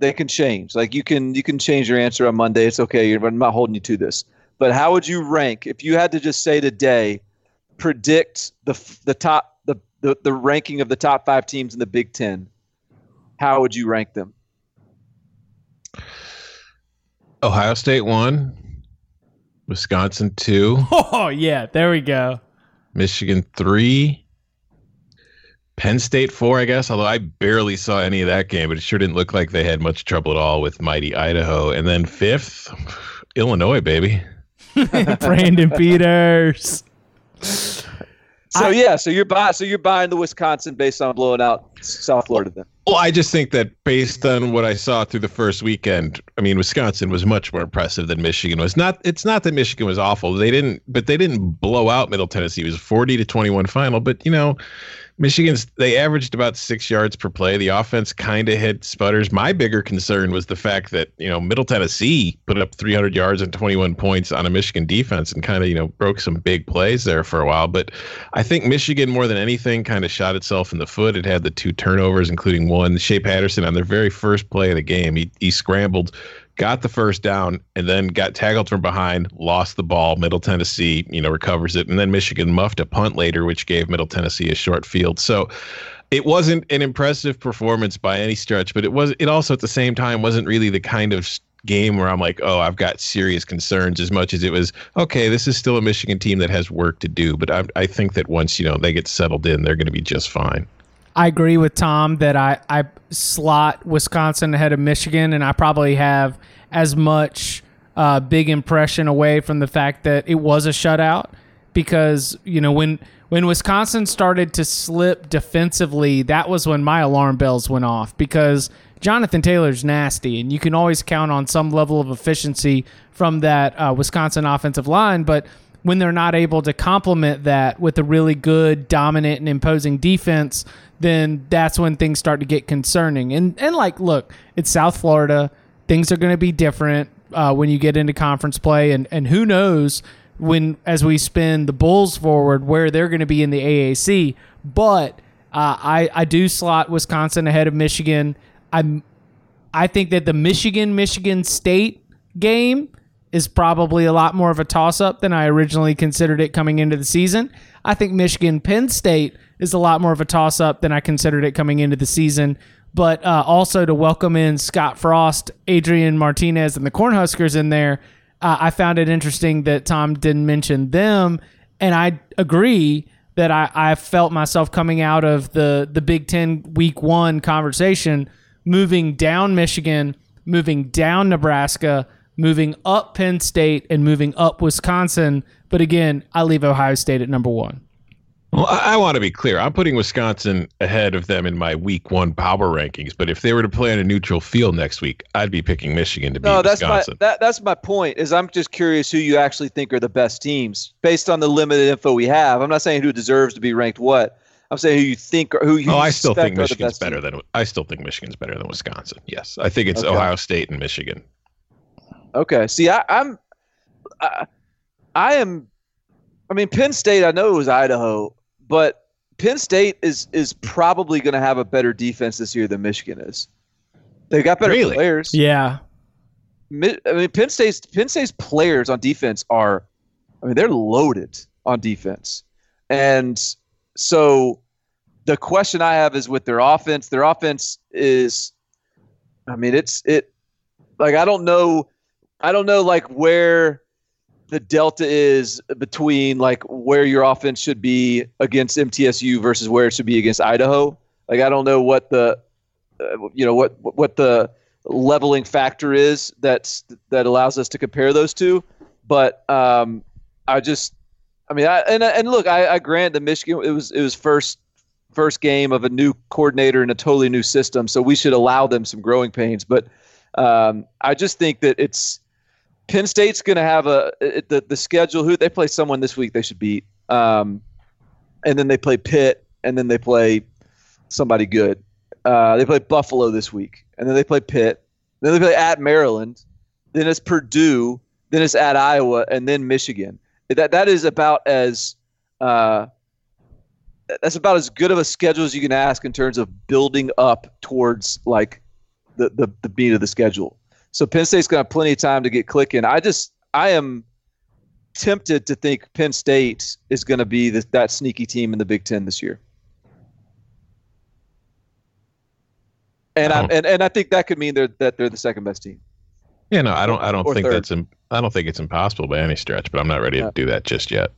they can change. Like you can you can change your answer on Monday. It's okay. I'm not holding you to this. But how would you rank if you had to just say today, predict the the top the, the the ranking of the top five teams in the Big Ten? How would you rank them? Ohio State one, Wisconsin two, [LAUGHS] Oh yeah, there we go. Michigan three, Penn State four, I guess. Although I barely saw any of that game, but it sure didn't look like they had much trouble at all with mighty Idaho. And then fifth, [SIGHS] Illinois, baby. [LAUGHS] Brandon Peters. So yeah, so you're buying so you're buying the Wisconsin based on blowing out South Florida then. Well, I just think that based on what I saw through the first weekend, I mean, Wisconsin was much more impressive than Michigan was. Not, it's not that Michigan was awful. They didn't, but they didn't blow out Middle Tennessee. It was forty to twenty-one final. But you know, Michigan's they averaged about six yards per play. The offense kind of hit sputters. My bigger concern was the fact that you know Middle Tennessee put up 300 yards and 21 points on a Michigan defense and kind of you know broke some big plays there for a while. But I think Michigan more than anything kind of shot itself in the foot. It had the two turnovers, including one. Shea Patterson on their very first play of the game, he he scrambled got the first down and then got tackled from behind, lost the ball. Middle Tennessee, you know, recovers it, and then Michigan muffed a punt later, which gave Middle Tennessee a short field. So it wasn't an impressive performance by any stretch, but it was. It also at the same time wasn't really the kind of game where I'm like, oh, I've got serious concerns as much as it was. Okay, this is still a Michigan team that has work to do, but I, I think that once you know they get settled in, they're going to be just fine. I agree with Tom that I, I slot Wisconsin ahead of Michigan, and I probably have as much uh, big impression away from the fact that it was a shutout because you know when when Wisconsin started to slip defensively, that was when my alarm bells went off because Jonathan Taylor's nasty, and you can always count on some level of efficiency from that uh, Wisconsin offensive line, but when they're not able to complement that with a really good, dominant, and imposing defense, then that's when things start to get concerning. And and like, look, it's South Florida. Things are going to be different uh, when you get into conference play, and and who knows when as we spin the Bulls forward where they're going to be in the AAC. But uh, I I do slot Wisconsin ahead of Michigan. I'm I think that the Michigan Michigan State game is probably a lot more of a toss up than I originally considered it coming into the season. I think Michigan Penn State is a lot more of a toss up than I considered it coming into the season. But uh, also to welcome in Scott Frost, Adrian Martinez, and the Cornhuskers in there, uh, I found it interesting that Tom didn't mention them. And I agree that I, I felt myself coming out of the, the Big Ten week one conversation, moving down Michigan, moving down Nebraska, moving up Penn State, and moving up Wisconsin. But again, I leave Ohio State at number one. Well, I, I want to be clear. I'm putting Wisconsin ahead of them in my week one power rankings. But if they were to play on a neutral field next week, I'd be picking Michigan to beat No, that's Wisconsin. my that, that's my point. Is I'm just curious who you actually think are the best teams based on the limited info we have. I'm not saying who deserves to be ranked what. I'm saying who you think or who you. oh, I still think Michigan's better team. than I still think Michigan's better than Wisconsin. Yes, I think it's Okay. Ohio State and Michigan. Okay. See, I, I'm, I, I am, I mean, Penn State. I know it was Idaho, but Penn State is is probably going to have a better defense this year than Michigan is. They've got better Really? players. Yeah. I mean, Penn State's Penn State's players on defense are, I mean, they're loaded on defense, and so the question I have is with their offense. Their offense is, I mean, it's it, like I don't know, I don't know like where the delta is between like where your offense should be against MTSU versus where it should be against Idaho. Like I don't know what the, uh, you know what what the leveling factor is that's that allows us to compare those two. But um, I just, I mean, I and and look, I, I grant that Michigan it was it was first first game of a new coordinator in a totally new system, so we should allow them some growing pains. But um, I just think that it's Penn State's going to have a the the schedule. Who they play someone this week they should beat, um, and then they play Pitt, and then they play somebody good. Uh, they play Buffalo this week, and then they play Pitt. Then they play at Maryland. Then it's Purdue. Then it's at Iowa, and then Michigan. That that is about as uh, that's about as good of a schedule as you can ask in terms of building up towards like the the, the beat of the schedule. So Penn State's gonna have plenty of time to get clicking. I just I am tempted to think Penn State is going to be the, that sneaky team in the Big Ten this year. And I Oh. and, and I think that could mean they're, that they're the second best team. Yeah, no, I don't. I don't Or think third. that's. Im- I don't think it's impossible by any stretch. But I'm not ready Yeah. to do that just yet.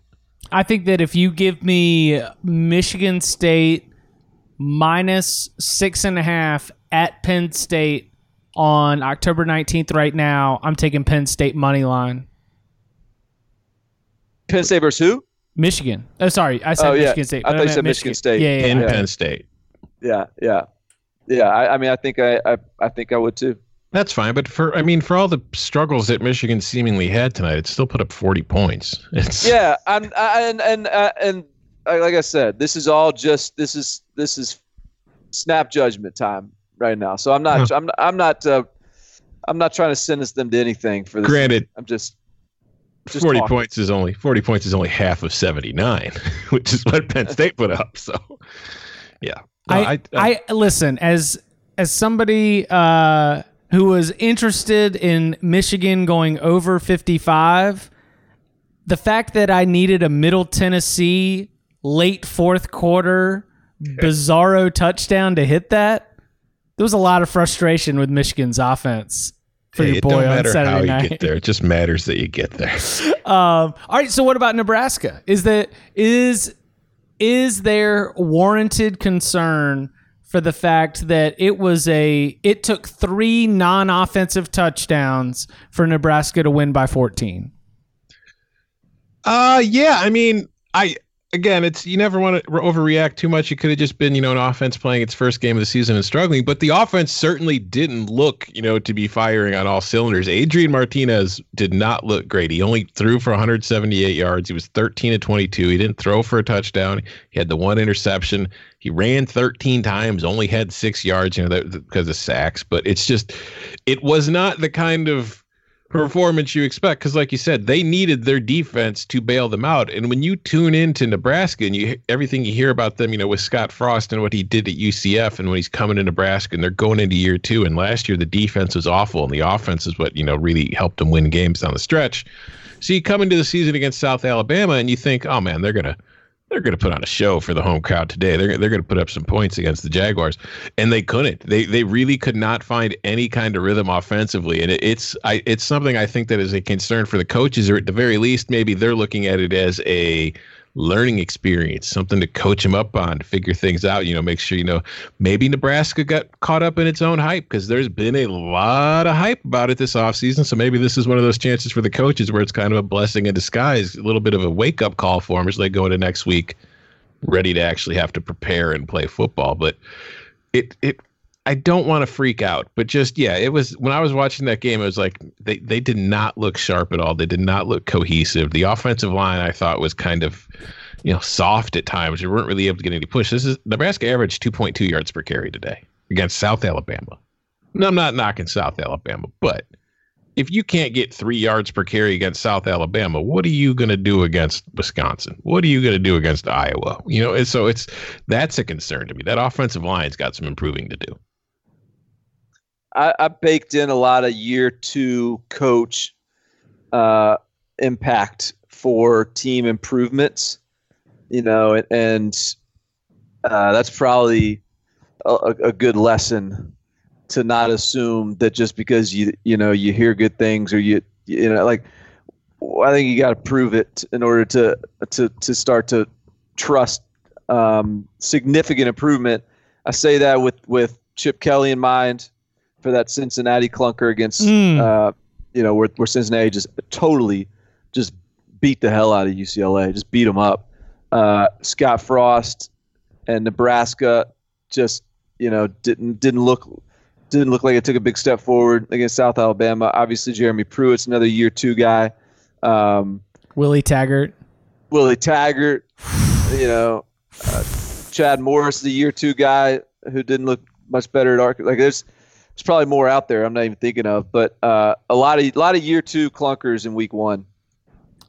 I think that if you give me Michigan State minus six and a half at Penn State on October 19th right now, I'm taking Penn State money line. Penn State versus who? Michigan. Oh, sorry. I said Oh, yeah. Michigan State. I but thought you said Michigan State. Yeah, yeah, In yeah. Penn State, Yeah, yeah, yeah. I, I mean, I think I, I I think I would too. that's fine. But for I mean, for all the struggles that Michigan seemingly had tonight, it still put up 40 points. [LAUGHS] It's Yeah, I'm I, and and uh, and uh, like I said, this is all just this is this is snap judgment time right now. So I'm not I'm I'm not uh, I'm not trying to sentence them to anything for this. Granted, I'm just just 40 talking. points is only 40 points is only half of 79, [LAUGHS] which is what Penn State put up. So, yeah. No, I, I, listen as as somebody uh, who was interested in Michigan going over 55. The fact that I needed a Middle Tennessee late fourth quarter bizarro touchdown to hit that, there was a lot of frustration with Michigan's offense for hey, your it boy don't on matter how Saturday you get there. It just matters that you get there. [LAUGHS] Um, all right. So what about Nebraska? Is that is is there warranted concern for the fact that it was a it took three non-offensive touchdowns for Nebraska to win by 14? Uh yeah, I mean, I again, it's you never want to overreact too much. It could have just been, you know, an offense playing its first game of the season and struggling, but the offense certainly didn't look, you know, to be firing on all cylinders. Adrian Martinez did not look great. He only threw for 178 yards. He was 13 to 22. He didn't throw for a touchdown. He had the one interception. He ran 13 times, only had 6 yards, you know, that, because of sacks, but it's just it was not the kind of performance you expect because like you said they needed their defense to bail them out. And when you tune into nebraska and you everything you hear about them you know with scott frost and what he did at ucf and when he's coming to nebraska and they're going into year two and last year the defense was awful and the offense is what you know really helped them win games down the stretch. So you come into the season against south alabama and you think oh man they're gonna they're going to put on a show for the home crowd today. They're they're going to put up some points against the Jaguars, and they couldn't. They they really could not find any kind of rhythm offensively, and it, it's I it's something I think that is a concern for the coaches, or at the very least, maybe they're looking at it as a learning experience, something to coach them up on, to figure things out. You know, make sure you know maybe Nebraska got caught up in its own hype because there's been a lot of hype about it this offseason. So maybe this is one of those chances for the coaches where it's kind of a blessing in disguise, a little bit of a wake up call for them as they go into next week ready to actually have to prepare and play football. But it it I don't want to freak out, but just yeah, it was when I was watching that game, it was like they they did not look sharp at all. They did not look cohesive. The offensive line I thought was kind of you know soft at times. You weren't really able to get any push. This is Nebraska averaged 2.2 yards per carry today against South Alabama. I'm not knocking South Alabama, but if you can't get three yards per carry against South Alabama, what are you going to do against Wisconsin? What are you going to do against Iowa? You know, and so it's that's a concern to me. That offensive line's got some improving to do. I, I baked in a lot of year two coach uh, impact for team improvements, you know, and, and uh, that's probably a, a good lesson to not assume that just because you you know you hear good things or you you know like I think you got to prove it in order to to to start to trust um, significant improvement. I say that with with Chip Kelly in mind for that Cincinnati clunker against Mm. uh, you know where where Cincinnati just totally just beat the hell out of UCLA, just beat them up. Uh, Scott Frost and Nebraska just you know didn't didn't look didn't look like it took a big step forward against South Alabama. Obviously, Jeremy Pruitt's another year two guy. Um, Willie Taggart. Willie Taggart, [SIGHS] you know, uh, Chad Morris, the year two guy who didn't look much better at arc. Like there's, there's probably more out there. I'm not even thinking of, but uh, a lot of a lot of year two clunkers in week one.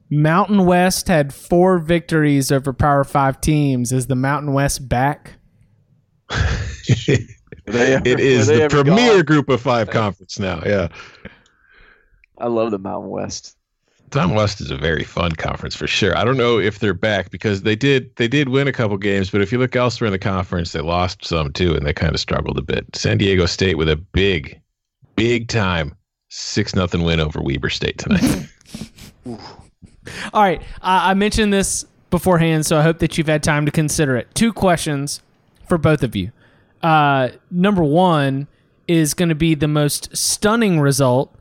Mountain West had four victories over Power Five teams. Is the Mountain West back? [LAUGHS] ever- it is the premier gone? group of five conference now. Yeah. I love the Mountain West. Tom West is a very fun conference for sure. I don't know if they're back because they did they did win a couple games, but if you look elsewhere in the conference, they lost some too, and they kind of struggled a bit. San Diego State with a big, big time six nothing win over Weber State tonight. [LAUGHS] All right, I I mentioned this beforehand, so I hope that you've had time to consider it. Two questions for both of you. Uh, number one is going to be the most stunning result,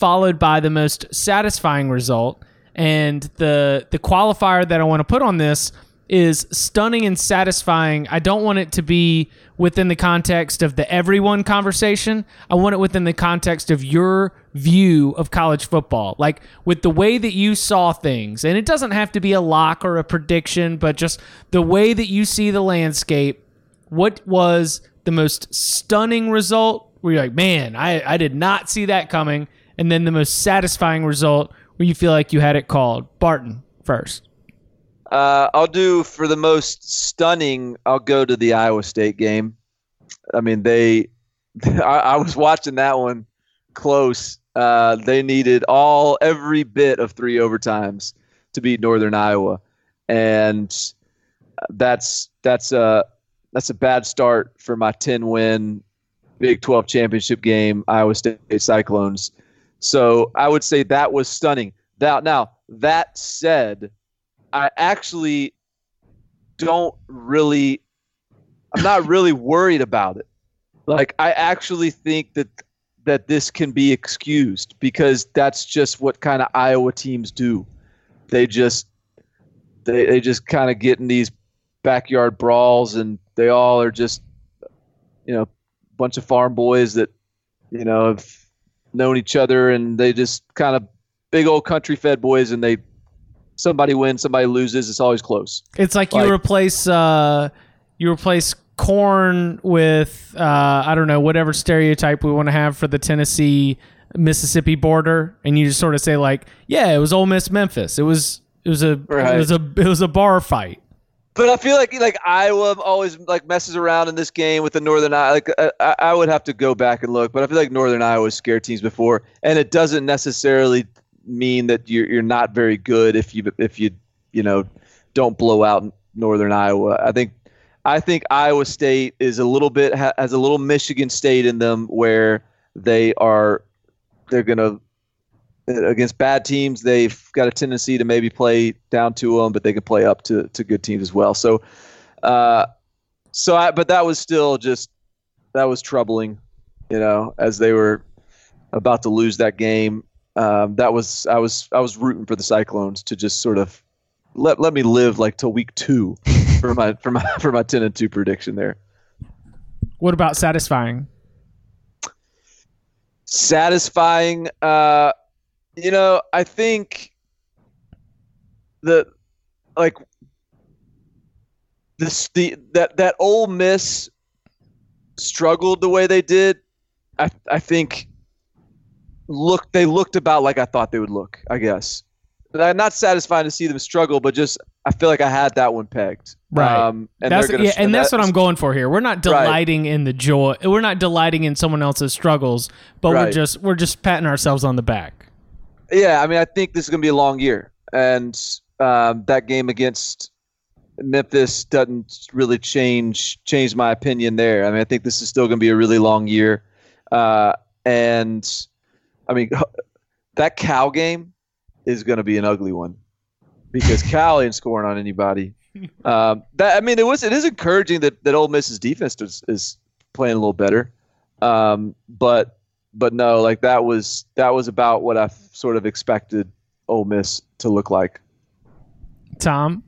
followed by the most satisfying result, and the the qualifier that I want to put on this is stunning and satisfying. I don't want it to be within the context of the everyone conversation. I want it within the context of your view of college football. Like with the way that you saw things. And it doesn't have to be a lock or a prediction, but just the way that you see the landscape. What was the most stunning result where you're like, man, I, I did not see that coming? And then the most satisfying result where you feel like you had it called. Barton first. Uh, I'll do for the most stunning. I'll go to the Iowa State game. I mean, they. [LAUGHS] I, I was watching that one close. Uh, they needed all every bit of three overtimes to beat Northern Iowa, and that's that's a that's a bad start for my ten win Big Twelve championship game Iowa State Cyclones. So I would say that was stunning. Now, now that said. I actually don't really I'm not really worried about it. Like I actually think that that this can be excused because that's just what kind of Iowa teams do. They just they they just kind of get in these backyard brawls and they all are just you know bunch of farm boys that you know have known each other and they just kind of big old country fed boys and they somebody wins, somebody loses. It's always close. It's like you replace uh, you replace corn with uh, I don't know whatever stereotype we want to have for the Tennessee Mississippi border, and you just sort of say like, yeah, it was Ole Miss Memphis. It was it was a Right. it was a it was a bar fight. But I feel like like Iowa always like messes around in this game with the Northern Iowa. Like uh, I, I would have to go back and look, but I feel like Northern Iowa scared teams before, and it doesn't necessarily mean that you're you're not very good if you if you you know don't blow out Northern Iowa. I think I think Iowa State is a little bit has a little Michigan State in them where they are they're gonna against bad teams they've got a tendency to maybe play down to them but they can play up to, to good teams as well so uh so I but that was still just that was troubling you know as they were about to lose that game um that was I was I was rooting for the Cyclones to just sort of let let me live like till week 2 [LAUGHS] for my for my for my ten and two prediction there. What about satisfying? Satisfying. Uh, you know, I think the like this the that that Ole Miss struggled the way they did. I I think look they looked about like I thought they would look. I guess. I'm not satisfied to see them struggle, but just I feel like I had that one pegged. Right. Um, and that's gonna, yeah, and that's what I'm going for here. We're not Right. delighting in the joy. We're not delighting in someone else's struggles, but we're just we're just patting ourselves on the back. Yeah, I mean, I think this is going to be a long year, and um, that game against Memphis doesn't really change change my opinion there. I mean, I think this is still going to be a really long year, uh, and I mean, that Cal game is going to be an ugly one because Cal ain't scoring on anybody. [LAUGHS] Um, that I mean, it was it is encouraging that that Ole Miss's defense is, is playing a little better, um, but but no, like that was that was about what I f- sort of expected Ole Miss to look like. Tom,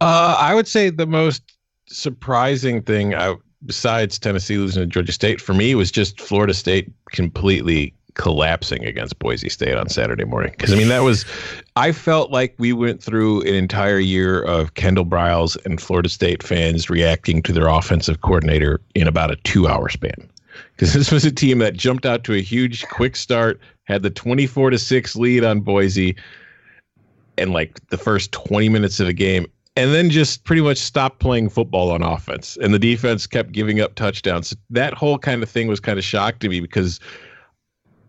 Uh, I would say the most surprising thing, I, besides Tennessee losing to Georgia State, for me was just Florida State completely collapsing against Boise State on Saturday morning. Because I mean, that was, I felt like we went through an entire year of Kendall Briles and Florida State fans reacting to their offensive coordinator in about a two-hour span. Because this was a team that jumped out to a huge quick start, had the twenty-four to six lead on Boise, and like the first 20 minutes of the game and then just pretty much stopped playing football on offense and the defense kept giving up touchdowns. That whole kind of thing was kind of shocked to me because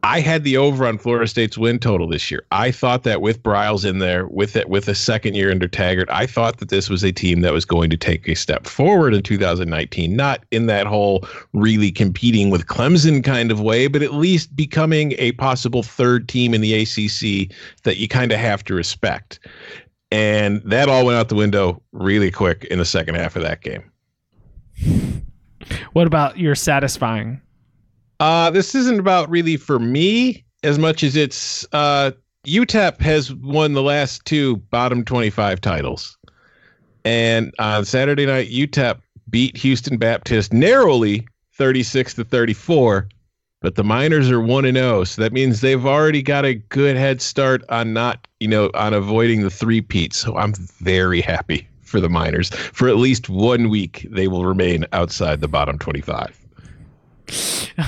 I had the over on Florida State's win total this year. I thought that with Briles in there, with it with a second year under Taggart, I thought that this was a team that was going to take a step forward in 2019, not in that whole really competing with Clemson kind of way, but at least becoming a possible third team in the ACC that you kind of have to respect. And that all went out the window really quick in the second half of that game. what about your satisfying? Uh, this isn't about really for me as much as it's uh, UTEP has won the last two bottom 25 titles. And on Saturday night, UTEP beat Houston Baptist narrowly 36 to 34. But the Miners are 1 and 0. So that means they've already got a good head start on not, you know, on avoiding the three peats. So I'm very happy for the Miners. For at least one week, they will remain outside the bottom 25. Uh,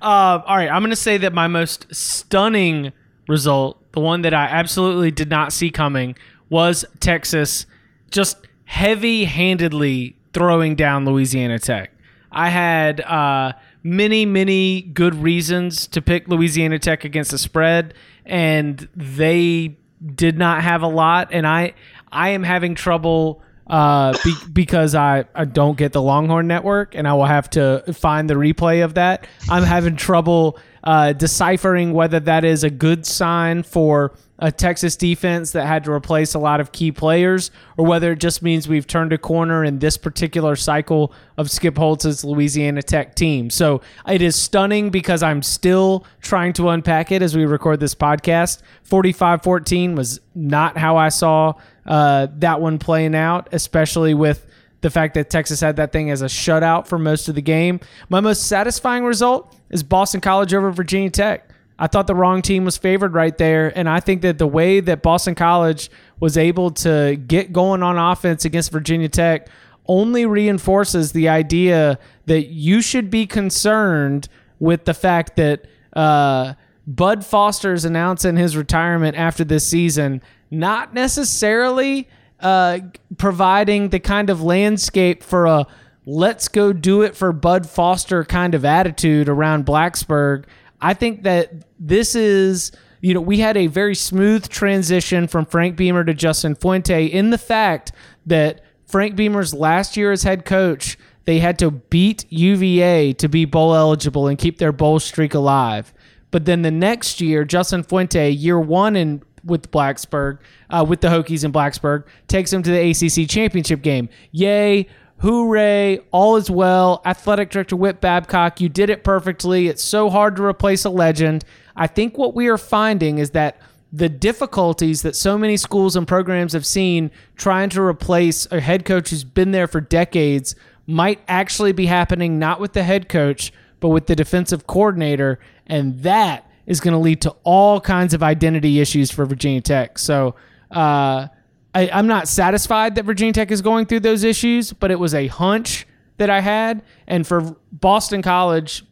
[LAUGHS] all right, I'm going to say that my most stunning result, the one that I absolutely did not see coming, was Texas just heavy handedly throwing down Louisiana Tech. I had uh, many, many good reasons to pick Louisiana Tech against the spread, and they did not have a lot. And I, I am having trouble uh, be, because I, I don't get the Longhorn Network, and I will have to find the replay of that. I'm having trouble uh, deciphering whether that is a good sign for a Texas defense that had to replace a lot of key players, or whether it just means we've turned a corner in this particular cycle of Skip Holtz's Louisiana Tech team. So it is stunning because I'm still trying to unpack it as we record this podcast. 45 14 was not how I saw uh, that one playing out, especially with the fact that Texas had that thing as a shutout for most of the game. My most satisfying result is Boston College over Virginia Tech. I thought the wrong team was favored right there, and I think that the way that Boston College was able to get going on offense against Virginia Tech only reinforces the idea that you should be concerned with the fact that uh, Bud is announcing his retirement after this season, not necessarily uh, providing the kind of landscape for a let's go do it for Bud Foster kind of attitude around Blacksburg. I think that this is, you know, we had a very smooth transition from Frank Beamer to Justin Fuente in the fact that Frank Beamer's last year as head coach, they had to beat UVA to be bowl eligible and keep their bowl streak alive. But then the next year, Justin Fuente, year one in with Blacksburg, uh, with the Hokies in Blacksburg, takes them to the ACC championship game. Yay! Hooray! All is well. Athletic director Whit Babcock, you did it perfectly. It's so hard to replace a legend. I think what we are finding is that the difficulties that so many schools and programs have seen trying to replace a head coach who's been there for decades might actually be happening not with the head coach, but with the defensive coordinator. And that is going to lead to all kinds of identity issues for Virginia Tech. So uh, I, I'm not satisfied that Virginia Tech is going through those issues, but it was a hunch that I had. And for Boston College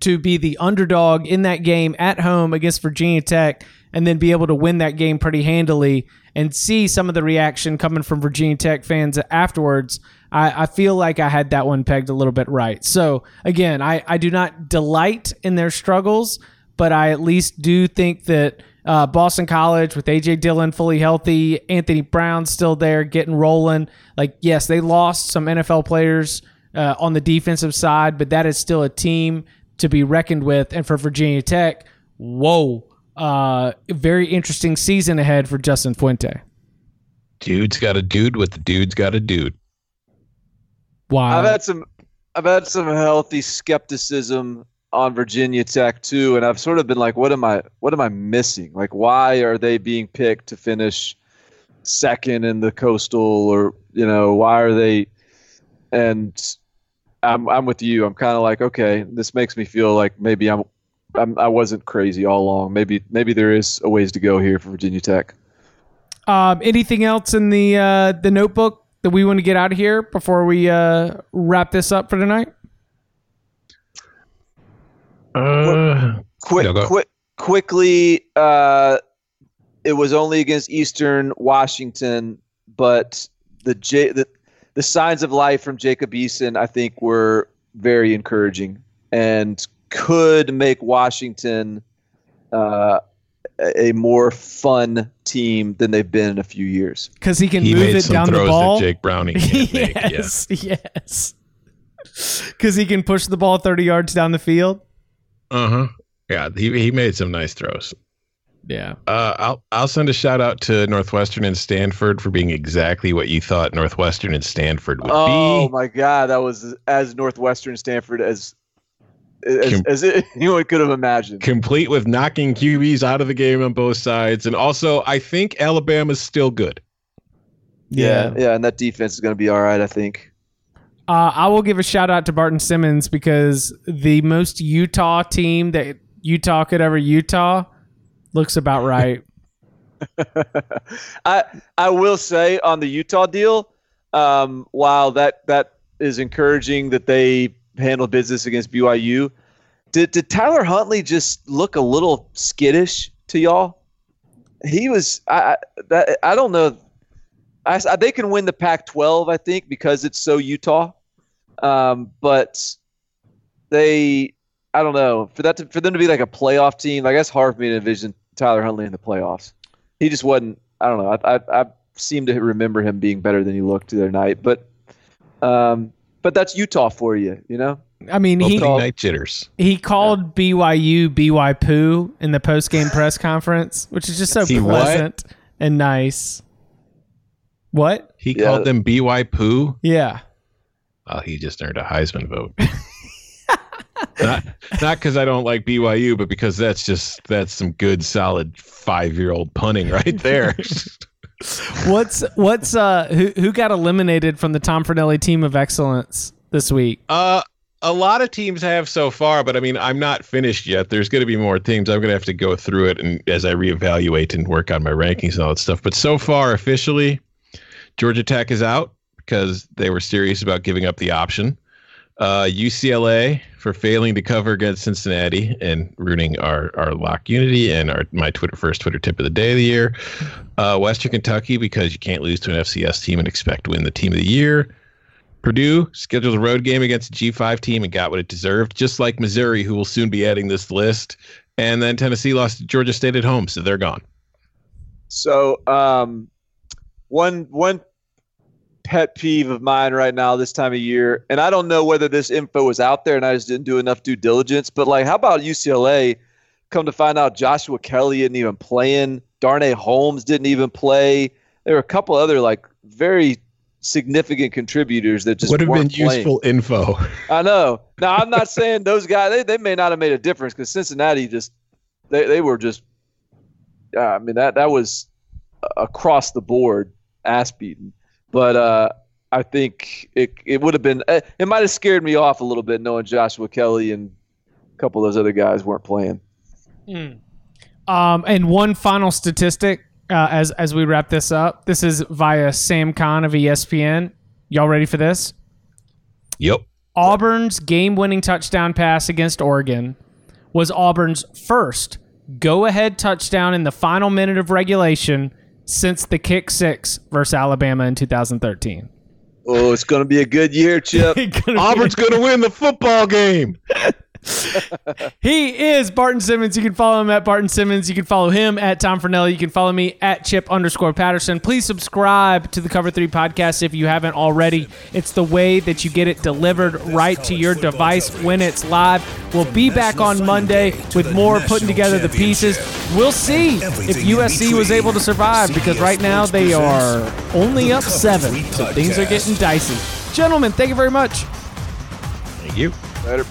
to be the underdog in that game at home against Virginia Tech and then be able to win that game pretty handily and see some of the reaction coming from Virginia Tech fans afterwards, I, I feel like I had that one pegged a little bit right. So again, I, I do not delight in their struggles, but I at least do think that uh, Boston College with AJ Dillon fully healthy, Anthony Brown still there, getting rolling. Like, yes, they lost some NFL players uh, on the defensive side, but that is still a team to be reckoned with. And for Virginia Tech, whoa, uh, very interesting season ahead for Justin Fuente. Dude's got a dude with the dude's got a dude. Wow. I've had some I've had some healthy skepticism on Virginia Tech too, and I've sort of been like, what am I what am I missing? Like why are they being picked to finish second in the coastal or you know, why are they and I'm I'm with you. I'm kind of like, okay, this makes me feel like maybe I'm, I'm I wasn't crazy all along. Maybe maybe there is a ways to go here for Virginia Tech. Um, anything else in the uh, the notebook that we want to get out of here before we uh, wrap this up for tonight? Uh, Quick, No, quick, quickly. Uh, it was only against Eastern Washington, but the J the, the signs of life from Jacob Eason, I think, were very encouraging and could make Washington uh, a a more fun team than they've been in a few years. Because he can he move made it some down the ball. that Jake Browning can't make. [LAUGHS] Yeah. yes, yes. Because he can push the ball thirty yards down the field. Uh huh. Yeah, he he made some nice throws. Yeah. Uh, I'll I'll send a shout out to Northwestern and Stanford for being exactly what you thought Northwestern and Stanford would Oh be. Oh my God, that was as Northwestern Stanford as as, Com- as it, [LAUGHS] anyone could have imagined. Complete with knocking QBs out of the game on both sides, and also I think Alabama's still good. Yeah, yeah, and that defense is going to be all right, I think. Uh, I will give a shout out to Barton Simmons because the most Utah team that Utah could ever Utah looks about [LAUGHS] right. I I will say on the Utah deal, um, while that that is encouraging that they handled business against BYU, did did Tyler Huntley just look a little skittish to y'all? He was I I, that, I don't know. I, I- they can win the Pac-12, I think, because it's so Utah. Um, but they, I don't know, for that to, for them to be like a playoff team, like that's hard for me to envision Tyler Huntley in the playoffs. He just wasn't. I don't know. I I, I seem to remember him being better than he looked the other night, but um, but that's Utah for you, you know. I mean, he Opening night jitters. he called BYU BY poo in the post game press [LAUGHS] conference, which is just so He what? pleasant and nice. What? He Yeah. called them BY poo. Yeah. Well, he just earned a Heisman vote. [LAUGHS] not not because I don't like BYU, but because that's just that's some good solid five year old punning right there. [LAUGHS] What's what's uh who who got eliminated from the Tom Fornelli team of excellence this week? uh a lot of teams have so far, but I mean I'm not finished yet. There's going to be more teams. I'm going to have to go through it and as I reevaluate and work on my rankings and all that stuff. But so far, officially, Georgia Tech is out because they were serious about giving up the option. Uh, UCLA for failing to cover against Cincinnati and ruining our, our lock unity and our my Twitter first Twitter tip of the day of the year. Uh, Western Kentucky because you can't lose to an FCS team and expect to win the team of the year. Purdue scheduled a road game against a G5 team and got what it deserved, just like Missouri, who will soon be adding this list. And then Tennessee lost to Georgia State at home, so they're gone. So um, one one pet peeve of mine right now this time of year, and I don't know whether this info was out there and I just didn't do enough due diligence, but like, how about UCLA? Come to find out, Joshua Kelly isn't even playing. Darnay Holmes didn't even play. There were a couple other like very significant contributors that just Would have been playing. useful info. [LAUGHS] I know. Now I'm not saying those guys they, they may not have made a difference because Cincinnati just they, they were just I mean that that was across the board ass beaten. But uh, I think it it would have been eh, it might have scared me off a little bit knowing Joshua Kelly and a couple of those other guys weren't playing. Um, and one final statistic uh, as as we wrap this up. This is via Sam Khan of ESPN. Y'all ready for this? Yep. Auburn's game-winning touchdown pass against Oregon was Auburn's first go-ahead touchdown in the final minute of regulation since the kick six versus Alabama in 2013. Oh, it's going to be a good year, Chip. [LAUGHS] Auburn's going to win the football game. [LAUGHS] He is Barton Simmons. You can follow him at Barton Simmons. You can follow him at Tom Fornelli. You can follow me at Chip underscore Patterson. Please subscribe to the Cover 3 podcast if you haven't already. It's the way that you get it delivered right to your device when it's live. We'll be back on Monday with more putting together the pieces. We'll see if USC was able to survive because right now they are only up seven. So things are getting dicey. Gentlemen, thank you very much. Thank you. Later.